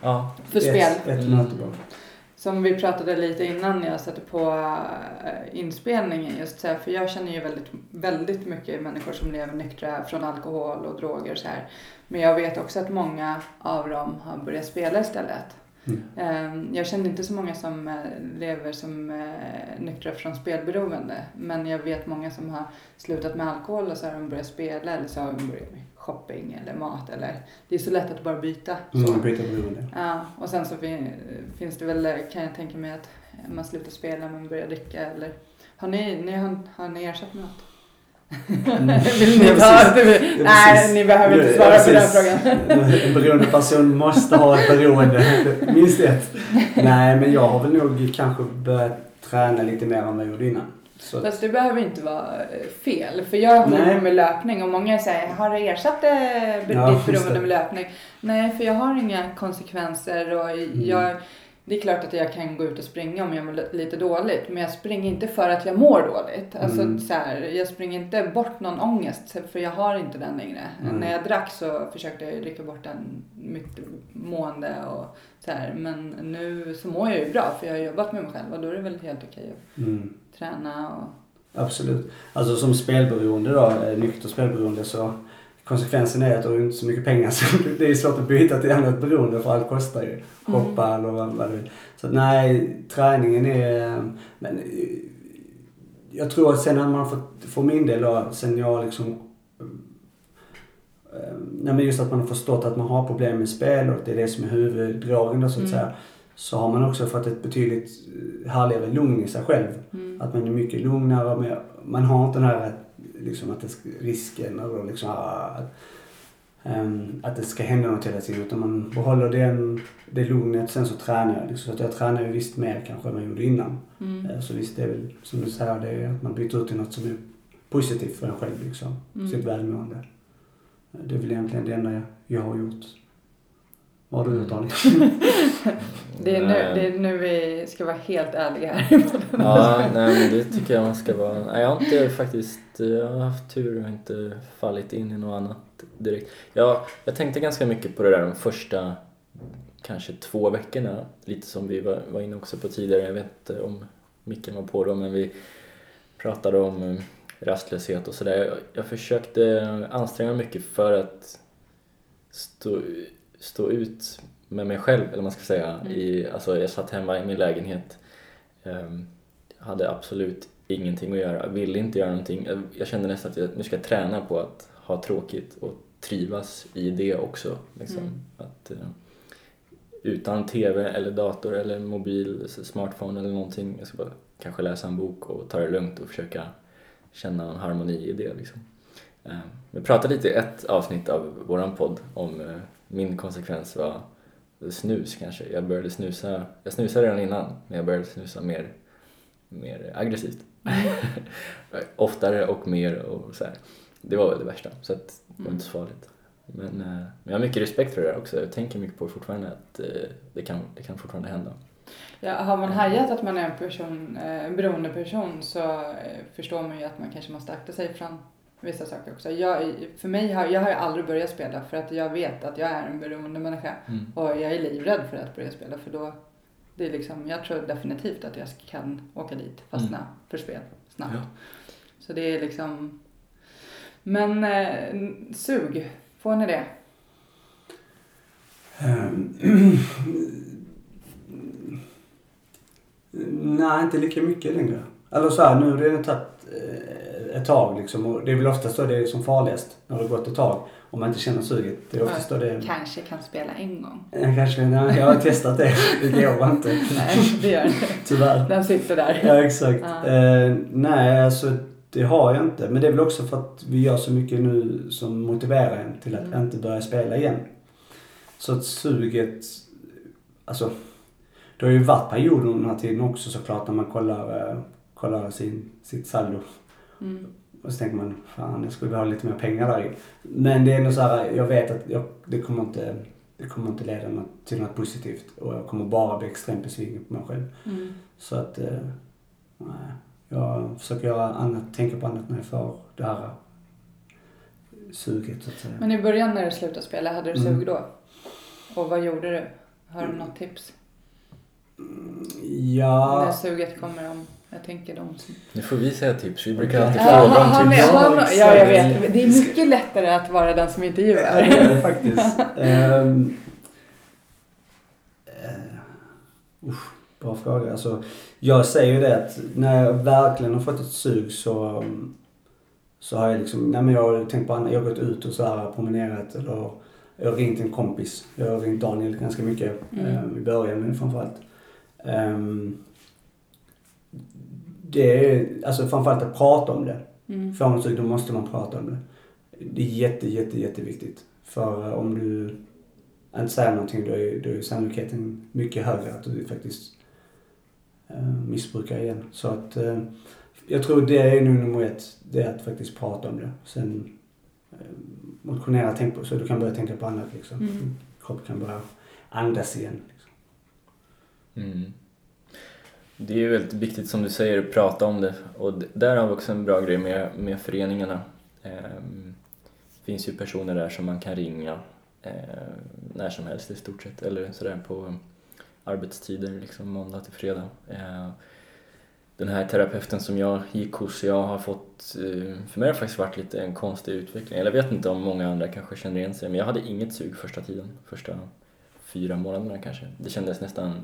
Ja. för ett, spel. Ett Mm. möte bara. Som vi pratade lite innan jag satte på eh, inspelningen just så här, för jag känner ju väldigt, väldigt mycket människor som lever nyktra från alkohol och droger och så här. Men jag vet också att många av dem har börjat spela istället. Mm. Eh, Jag känner inte så många som eh, lever som eh, nyktra från spelberoende. Men jag vet många som har slutat med alkohol och så har de börjat spela eller så har de börjat med shopping eller mat. Eller, det är så lätt att bara byta. Mm, byta beroende. Ja, och sen så fin, finns det väl, kan jag tänka mig att man slutar spela men börjar dricka eller har ni, ni, har, har ni ersatt med något? Vill ni Ja, ta? Nej, Ja, precis. ni behöver inte Ja, svara på den frågan. En beroende person måste ha ett beroende. Minst ett. Nej, men jag har väl nog kanske börjat träna lite mer än vad jag gjorde innan. Så, Fast det behöver inte vara eh, fel. För jag håller Nej. med löpning och många säger, har du ersatt eh, Ja, ditt just beroende det. med löpning? Nej, för jag har inga konsekvenser och Mm. Det är klart att jag kan gå ut och springa om jag mår li- lite dåligt. Men jag springer inte för att jag mår dåligt. Alltså Mm. så här, jag springer inte bort någon ångest för jag har inte den längre. Mm. När jag drack så försökte jag dricka bort den, mitt mående och så här. Men nu så mår jag ju bra för jag har jobbat med mig själv och då är det väl helt okej att mm, träna och absolut. Alltså som spelberoende då, eh, nykter spelberoende så konsekvensen är att du har inte så mycket pengar så det är svårt att byta till annat beroende för allt kostar ju. Shoppa eller vad, du vill. Så nej, träningen är... Men jag tror att sen när man fått, för min del då, sen jag liksom eh, Nej men just att man har förstått att man har problem med spel och det är det som är huvuddragen då så att Mm. säga. Så har man också fått ett betydligt eh, härligare lugn i sig själv. Mm. Att man är mycket lugnare. Med, man har inte den här liksom att det ska, risken eller liksom ah, att, ehm, att det ska hända något hela tiden. Utan man behåller den, det lugnet. Sen så tränar jag. Liksom. Så att jag tränar ju visst mer kanske än vad jag gjorde innan. Mm. Eh, Så visst det är väl som du säger, det är att man byter ut till något som är positivt för en själv liksom. Mm. Sitt välmående. Eh, Det är väl egentligen det enda jag, jag har gjort. Vad har du gjort Daniel? Det är, nu, det är nu vi ska vara helt ärliga här. Ja, nej men det tycker jag man ska vara. Nej, jag har inte faktiskt, jag har haft tur och inte fallit in i något annat direkt. Jag, jag tänkte ganska mycket på det där de första kanske två veckorna, lite som vi var, var inne också på tidigare, jag vet inte om micken var på då, men vi pratade om eh, rastlöshet och sådär. Jag, jag försökte anstränga mig mycket för att stå, stå ut med mig själv, eller man ska säga. Mm. I, alltså jag satt hemma i min lägenhet Ehm, hade absolut ingenting att göra, ville inte göra någonting. Jag, kände nästan att jag, nu ska jag träna på att ha tråkigt och trivas i det också. Liksom. Mm. Att, eh, utan TV eller dator eller mobil, smartphone eller någonting. Jag ska bara kanske läsa en bok och ta det lugnt och försöka känna en harmoni i det. Liksom. Eh, vi pratade lite i ett avsnitt av våran podd om eh, min konsekvens var snus kanske. Jag började snusa, jag snusade redan innan men jag började snusa mer, mer aggressivt. Oftare och mer och så här. Det var väl det värsta så att det var inte så farligt. Men, eh, men jag har mycket respekt för det där också. Jag tänker mycket på det fortfarande att eh, det kan, det kan fortfarande hända. Ja, har man hajat att man är en person, eh, en beroende person så förstår man ju att man kanske måste akta sig från vissa saker också. Jag, för mig har, jag har aldrig börjat spela för att jag vet att jag är en beroende människa. Mm. Och jag är livrädd för att börja spela för då, det är liksom, jag tror definitivt att jag kan åka dit, fastna mm. för spel snabbt. Ja. Så det är liksom, men eh, sug, får ni det? Um, nej, inte lika mycket längre. Eller så här, nu har det tagit eh, ett tag liksom. Och det är väl oftast då det är som farligast. När det har gått ett tag. Om man inte känner suget. Det är oftast då det... Kanske kan spela en gång. Ja, kanske. Nej, jag har testat det. Det går inte. nej, det gör inte. Tyvärr. Den sitter där. Ja, exakt. Ja. Eh, nej, alltså det har jag inte. Men det är väl också för att vi gör så mycket nu som motiverar en till att mm. inte börja spela igen. Så att suget, alltså det har ju varit perioder under den här tiden också såklart när man kollar, eh, kollar sin, sitt saldo Mm. Och så tänker man, fan jag skulle vilja ha lite mer pengar där. Men det är ändå så här, jag vet att jag, det kommer inte det kommer inte leda något, till något positivt och jag kommer bara bli extremt besviken på mig själv. Mm. Så att, eh, nej. Jag försöker göra annat, tänka på annat när jag får det här suget så att säga. Men i början när du slutade spela, hade du mm. sug då? Och vad gjorde du? Har du något tips? Mm, ja. När suget kommer om jag tänker de som... Nu får vi säga tips. Vi brukar alltid fråga om tips. Han, ja, jag vet. Det är mycket lättare att vara den som intervjuar. Ja, det är det faktiskt. um, uh, usch, bra fråga. Alltså, jag säger ju det att när jag verkligen har fått ett sug så, så har jag liksom, nej men jag har tänkt på annat. Jag har gått ut och så här promenerat eller jag har ringt en kompis. Jag har ringt Daniel ganska mycket mm. um, i början framförallt. Um, det är, alltså framförallt att prata om det. Mm. Får man då måste man prata om det. Det är jätte, jätte, jätteviktigt. För eh, om du inte säger någonting då är, då är sannolikheten mycket högre att du faktiskt äh, missbrukar igen. Så att äh, jag tror det är nog nummer ett. Det är att faktiskt prata om det. Sen äh, motionera tempo så du kan börja tänka på annat liksom. Mm. Kroppen kan börja andas igen. Liksom. Mm. Det är ju väldigt viktigt som du säger att prata om det och där har vi också en bra grej med, med föreningarna. Ehm, det finns ju personer där som man kan ringa eh, när som helst i stort sett eller sådär på arbetstider, liksom måndag till fredag. Ehm, den här terapeuten som jag gick hos, jag har fått, eh, för mig har det faktiskt varit lite en konstig utveckling. Eller jag vet inte om många andra kanske känner igen sig, men jag hade inget sug första tiden, första fyra månaderna kanske. Det kändes nästan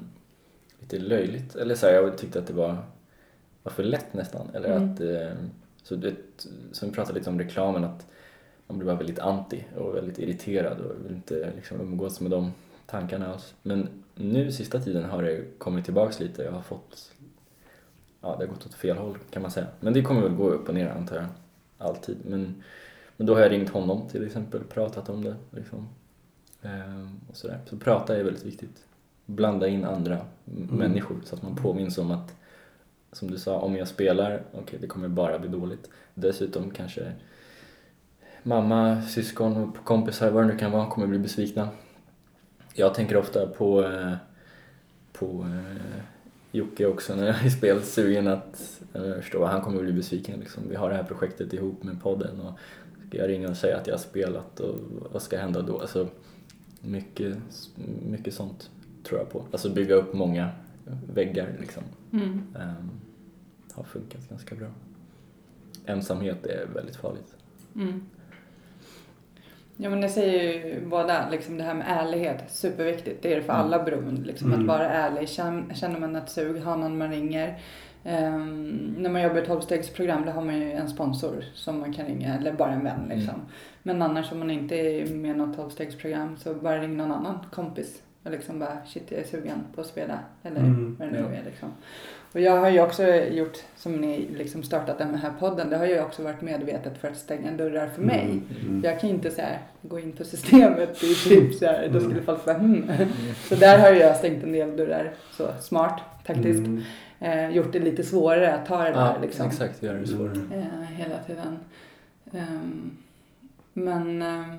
lite löjligt. Eller så här, jag tyckte att det var, var för lätt nästan. Eller mm. att, eh, så det, som vi pratade lite om reklamen, att man blir bara väldigt anti och väldigt irriterad och vill inte liksom umgås med de tankarna alls. Men nu sista tiden har det kommit tillbaks lite. Jag har fått, ja det har gått åt fel håll kan man säga. Men det kommer väl gå upp och ner antar jag, alltid. Men, men då har jag ringt honom till exempel, pratat om det liksom. Ehm, och sådär. Så prata är väldigt viktigt blanda in andra mm. människor så att man påminns om att som du sa, om jag spelar, okej okay, det kommer bara bli dåligt. Dessutom kanske mamma, syskon, kompisar, vad det nu kan vara, kommer bli besvikna. Jag tänker ofta på, eh, på eh, Jocke också när jag är spelsugen att förstår att han kommer bli besviken. Liksom. Vi har det här projektet ihop med podden och ska jag ringa och säga att jag har spelat och vad ska hända då? Alltså, mycket, mycket sånt tror jag på. Alltså bygga upp många väggar liksom. Mm. Um, har funkat ganska bra. Ensamhet är väldigt farligt. Mm. Ja men det säger ju båda, liksom det här med ärlighet, superviktigt. Det är det för mm. alla beroende, liksom, mm. att vara ärlig. Känner man ett sug, har någon man ringer. Um, när man jobbar i tolvstegsprogram då har man ju en sponsor som man kan ringa, eller bara en vän liksom. Mm. Men annars om man inte är med i något tolvstegsprogram så bara ring någon annan kompis och liksom bara shit jag är sugen på att spela eller Mm, vad det nu ja. är liksom. Och jag har ju också gjort, som ni liksom startat den här podden, det har ju också varit medvetet för att stänga dörrar för mig. Mm, mm. Jag kan ju inte så här, gå in på systemet i typ så här, då skulle Mm. folk bara hmm. Så där har jag stängt en del dörrar, så smart taktiskt. Mm. Eh, gjort det lite svårare att ta det där Ja, liksom. exakt. Gör det svårare. Mm. Eh, hela tiden. Ehm, men ehm,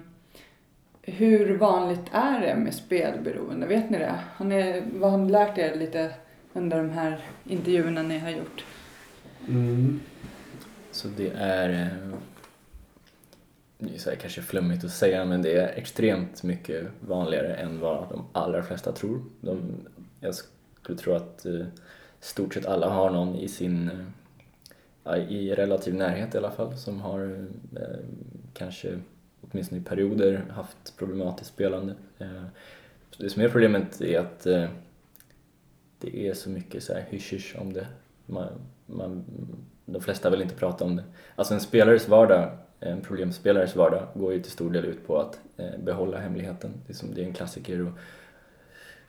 hur vanligt är det med spelberoende? Vet ni det? Har ni, vad har ni lärt er lite under de här intervjuerna ni har gjort? Mm. Så det är... eh, Det är så här kanske flummigt att säga men det är extremt mycket vanligare än vad de allra flesta tror. De, jag skulle tro att eh, stort sett alla har någon i sin... eh, I relativ närhet i alla fall som har eh, kanske åtminstone i perioder haft problematiskt spelande. Eh, det som är problemet är att eh, det är så mycket så här hysch om det. Man, man, de flesta vill inte prata om det. Alltså en spelares vardag, en problemspelares vardag går ju till stor del ut på att eh, behålla hemligheten. Det är, som, det är en klassiker. Och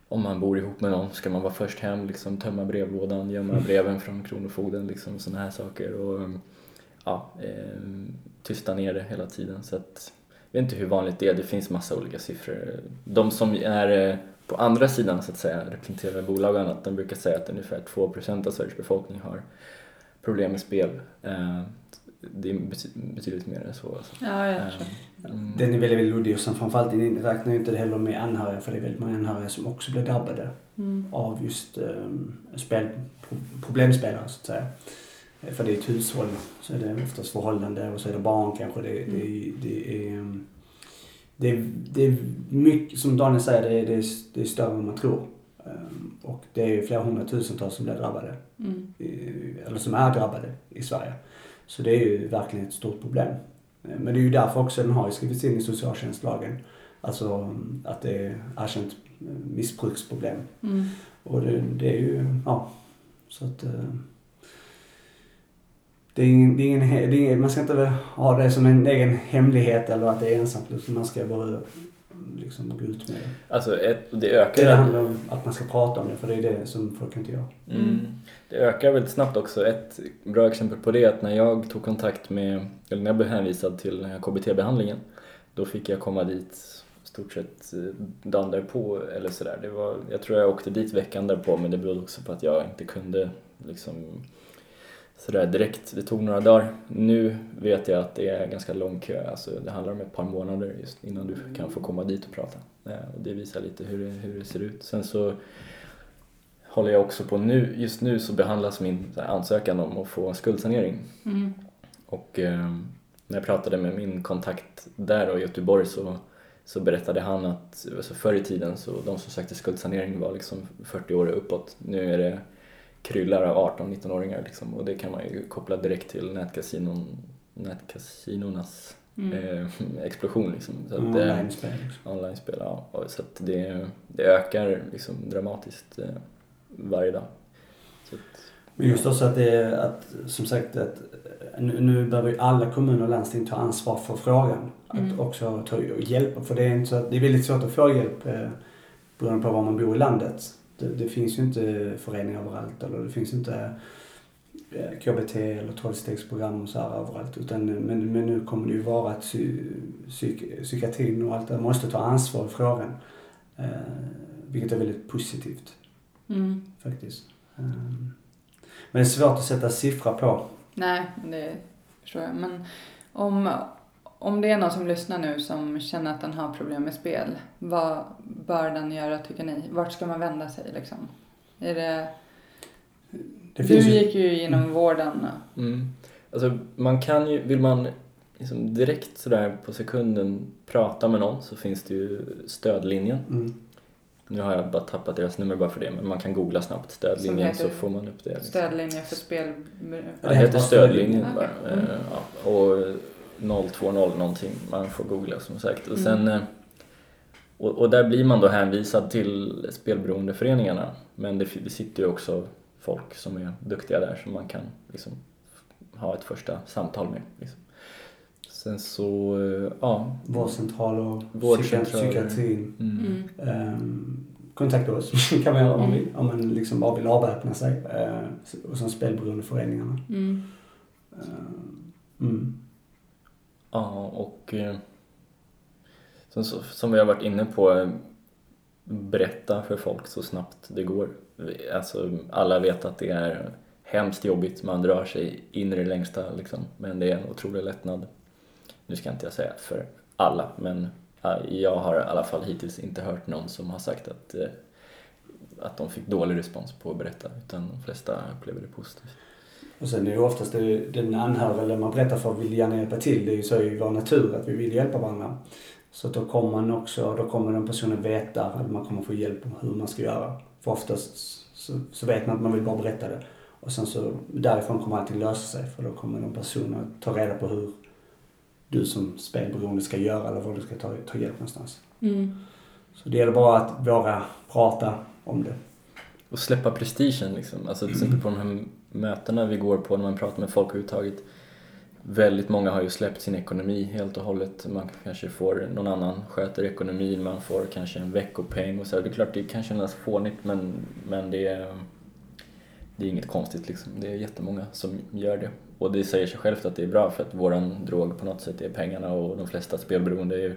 om man bor ihop med någon ska man vara först hem, liksom, tömma brevlådan, gömma breven från Kronofogden, liksom, sådana här saker. Och, ja, eh, tysta ner det hela tiden. Så att, vet inte hur vanligt det är, det finns massa olika siffror. De som är eh, på andra sidan så att säga, representerar bolag och annat, de brukar säga att ungefär 2% av Sveriges befolkning har problem med spel. Eh, Det är bety- betydligt mer än så. Alltså. Ja, jag Eh, mm. Den är väldigt, väldigt luddig och sen framförallt räknar ju inte det heller med anhöriga för det är väldigt många anhöriga som också blir drabbade Mm. av just um, spel, pro- problemspelare så att säga. För det är ett hushåll så är det oftast förhållande och så är det barn kanske. Det, det, det, är, det, är, det är mycket, som Daniel säger, det är, det är, det är större än man tror. Um, Och det är flera hundratusentals som blir drabbade. Mm. eller som är drabbade i Sverige. Så det är ju verkligen ett stort problem. Eh, Men det är ju därför också den har skrivits in i socialtjänstlagen. Alltså mm, att det är erkänt eh, missbruksproblem. Mm. Och det, det är ju, ja. Så att eh, det är ingen, det är ingen, det är ingen, man ska inte ha det som en egen hemlighet eller att det är ensamt utan man ska bara mm, liksom gå ut med det. Alltså ett, det Det ökar handlar om att man ska prata om det för det är det som folk inte gör. Mm. Det ökar väldigt snabbt också. Ett bra exempel på det är att när jag tog kontakt med, eller när jag blev hänvisad till KBT-behandlingen, då fick jag komma dit stort sett eh, dagen därpå eller sådär. Det var, jag tror jag åkte dit veckan därpå men det berodde också på att jag inte kunde liksom sådär direkt. Det tog några dagar. Nu vet jag att det är ganska lång kö, alltså det handlar om ett par månader just innan du kan få komma dit och prata. Eh, Och det visar lite hur det, hur det ser ut. Sen så håller jag också på nu, just nu så behandlas min ansökan om att få en skuldsanering. Mm. Och eh, när jag pratade med min kontakt där och i Göteborg så, så berättade han att alltså förr i tiden så de som sökte skuldsanering var liksom 40 år och uppåt. Nu är det kryllar av 18-19-åringar liksom, och det kan man ju koppla direkt till nätkasinon, nätkasinonas Mm. eh, explosion. Liksom. Så att, det- Online-spel. Online-spel. Ja. Så att det, det ökar liksom dramatiskt eh, varje dag. Så att, Men just också att det är att, som sagt, att nu, nu behöver ju alla kommuner och landsting ta ansvar för frågan. Att Mm. också ta och hjälpa, för det är, inte så att, det är väldigt svårt att få hjälp eh, beroende på var man bor i landet. Det, det finns ju inte föreningar överallt eller det finns inte eh, KBT eller tolvstegsprogram och så här överallt. Utan, men, men nu kommer det ju vara att psy, psyk, psykiatrin och allt det måste ta ansvar i frågan. Eh, vilket är väldigt positivt Mm. faktiskt. Um, men det är svårt att sätta siffra på. Nej, det förstår jag. Men om, om det är någon som lyssnar nu som känner att den har problem med spel, vad bör den göra tycker ni? Vart ska man vända sig liksom? Är det... Det du ju, gick ju inom vården. mm. Alltså man kan ju, vill man liksom direkt sådär på sekunden prata med någon så finns det ju stödlinjen. mm, Nu har jag bara tappat deras nummer bara för det men man kan googla snabbt stödlinjen så får man upp det. Liksom. Stödlinje för spel... Ja, det heter stödlinjen Okej. bara. Mm. Eh, Ja, och 020 någonting, man får googla som sagt. Och, sen, Mm. eh, och, och där blir man då hänvisad till spelberoendeföreningarna. Men det, det sitter ju också folk som är duktiga där som man kan liksom, ha ett första samtal med. Liksom. Sen så, eh, ja. vårdcentral och Vårdcentraler. psykiatrin. Mm. Mm. Um, kontakta oss. kan man göra om man vill. Om man liksom bara vill avväpna sig. Eh, och som spelberoendeföreningarna. Mm. Eh, mm. Ja, och eh, som, som vi har varit inne på, eh, berätta för folk så snabbt det går. Alltså, alla vet att det är hemskt jobbigt, man drar sig in i det längsta liksom. Men det är en otrolig lättnad. Nu ska inte jag säga för alla, men jag har i alla fall hittills inte hört någon som har sagt att, eh, att de fick dålig respons på att berätta, utan de flesta upplever det positivt. Och sen är det oftast det, den anhöriga eller man berättar för vill gärna hjälpa till. Det är ju så i vår natur att vi vill hjälpa varandra. Så då kommer man också, då kommer den personen veta att man kommer få hjälp om hur man ska göra. För oftast så, så vet man att man vill bara berätta det. Och sen så därifrån kommer allting lösa sig för då kommer någon person att ta reda på hur du som spelberoende ska göra eller var du ska ta, ta hjälp någonstans. Mm. Så det gäller bara att våga prata om det. Och släppa prestigen liksom. Alltså till exempel på de här mötena vi går på när man pratar med folk överhuvudtaget. Väldigt många har ju släppt sin ekonomi helt och hållet. Man kanske får någon annan sköter ekonomin, man får kanske en veckopeng och så. Det är klart det kan kännas fånigt men, men det, är, det är inget konstigt liksom. Det är jättemånga som gör det. Och det säger sig självt att det är bra för att våran drog på något sätt är pengarna och de flesta spelberoende är ju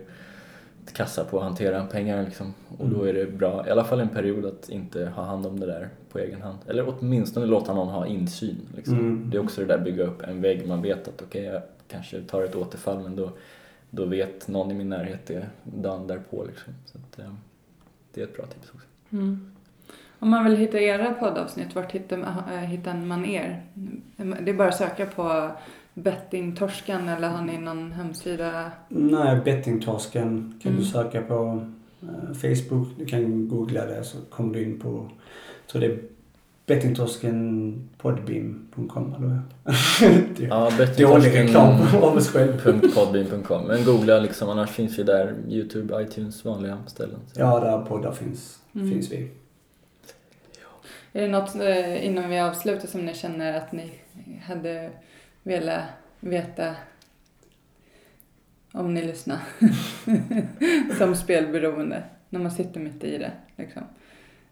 kassa på att hantera pengar liksom. Och då är det bra, i alla fall en period, att inte ha hand om det där på egen hand. Eller åtminstone låta någon ha insyn. Liksom. Mm. Det är också det där bygga upp en vägg. Man vet att okej, okay, jag kanske tar ett återfall men då, då vet någon i min närhet det dagen därpå. Liksom. Så att, eh, det är ett bra tips också. Mm. Om man vill hitta era poddavsnitt, vart hittar, hittar man er? Det är bara att söka på Bettingtorsken eller har ni någon hemsida? Nej, Bettingtorsken kan Mm. du söka på eh, Facebook. Du kan googla det så kommer du in på, jag tror det är bettingtorskenpodbeam.com eller det är Ja, bettingtorsken.podbean.com Men googla liksom, annars finns vi där, Youtube, iTunes, vanliga ställen. Så. Ja, där poddar finns, Mm. finns vi. Är det något eh, innan vi avslutar som ni känner att ni hade velat veta om ni lyssnar? som spelberoende, när man sitter mitt i det. Liksom.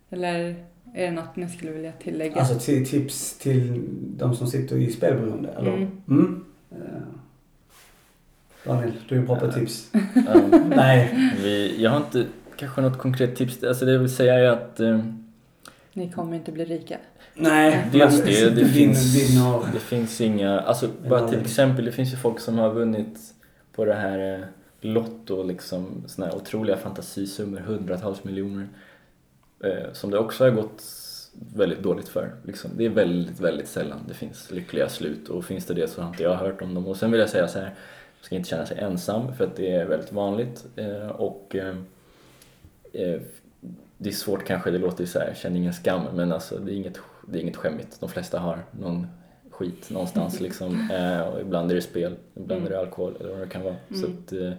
Eller är det något ni skulle vilja tillägga? Alltså till, tips till de som sitter i spelberoende, eller? Mm. Mm. Eh, Daniel, du är bra på tips. Ja. Nej. Vi, jag har inte kanske något konkret tips. Alltså det jag vill säga är att eh, Ni kommer inte bli rika. Nej. Men det, det vin- finns, det finns inga, alltså bara till exempel det finns ju folk som har vunnit på det här eh, Lotto liksom såna här otroliga fantasisummor, hundratals miljoner. Eh, som det också har gått väldigt dåligt för. Liksom. Det är väldigt, väldigt sällan det finns lyckliga slut och finns det det så har inte jag hört om dem. Och sen vill jag säga så här, man ska inte känna sig ensam för att det är väldigt vanligt eh, och eh, eh, det är svårt kanske, det låter så här, känn ingen skam, men alltså det är inget, det är inget skämmigt. De flesta har någon skit någonstans liksom. Eh, och ibland är det spel, ibland är det alkohol eller vad det kan vara. Så Mm. att, eh,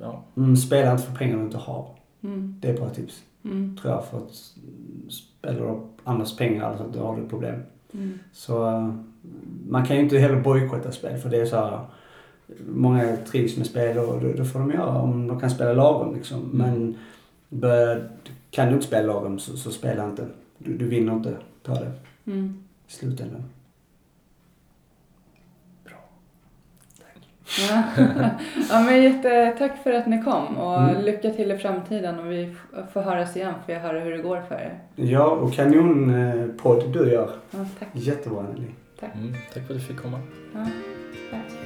ja. Mm, spela inte för pengar du inte har. Mm. Det är ett bra tips. Mm. Tror jag. För att spelar du upp andras pengar, alltså, då har du problem. Mm. Så eh, man kan ju inte heller bojkotta spel för det är så här, Många trivs med spel och det, det får de göra om de kan spela lagom liksom. Mm. Men bör, kan du inte spela lagom så, så spela inte. Du, du vinner inte på det Mm. i slutändan. Ja. ja, men jättetack för att ni kom och Mm. lycka till i framtiden och vi får höras igen för jag höra hur det går för er. Ja, och kanonpodd du gör. Ja, tack. Jättebra Nelly. Mm, tack för att du fick komma. Ja, tack.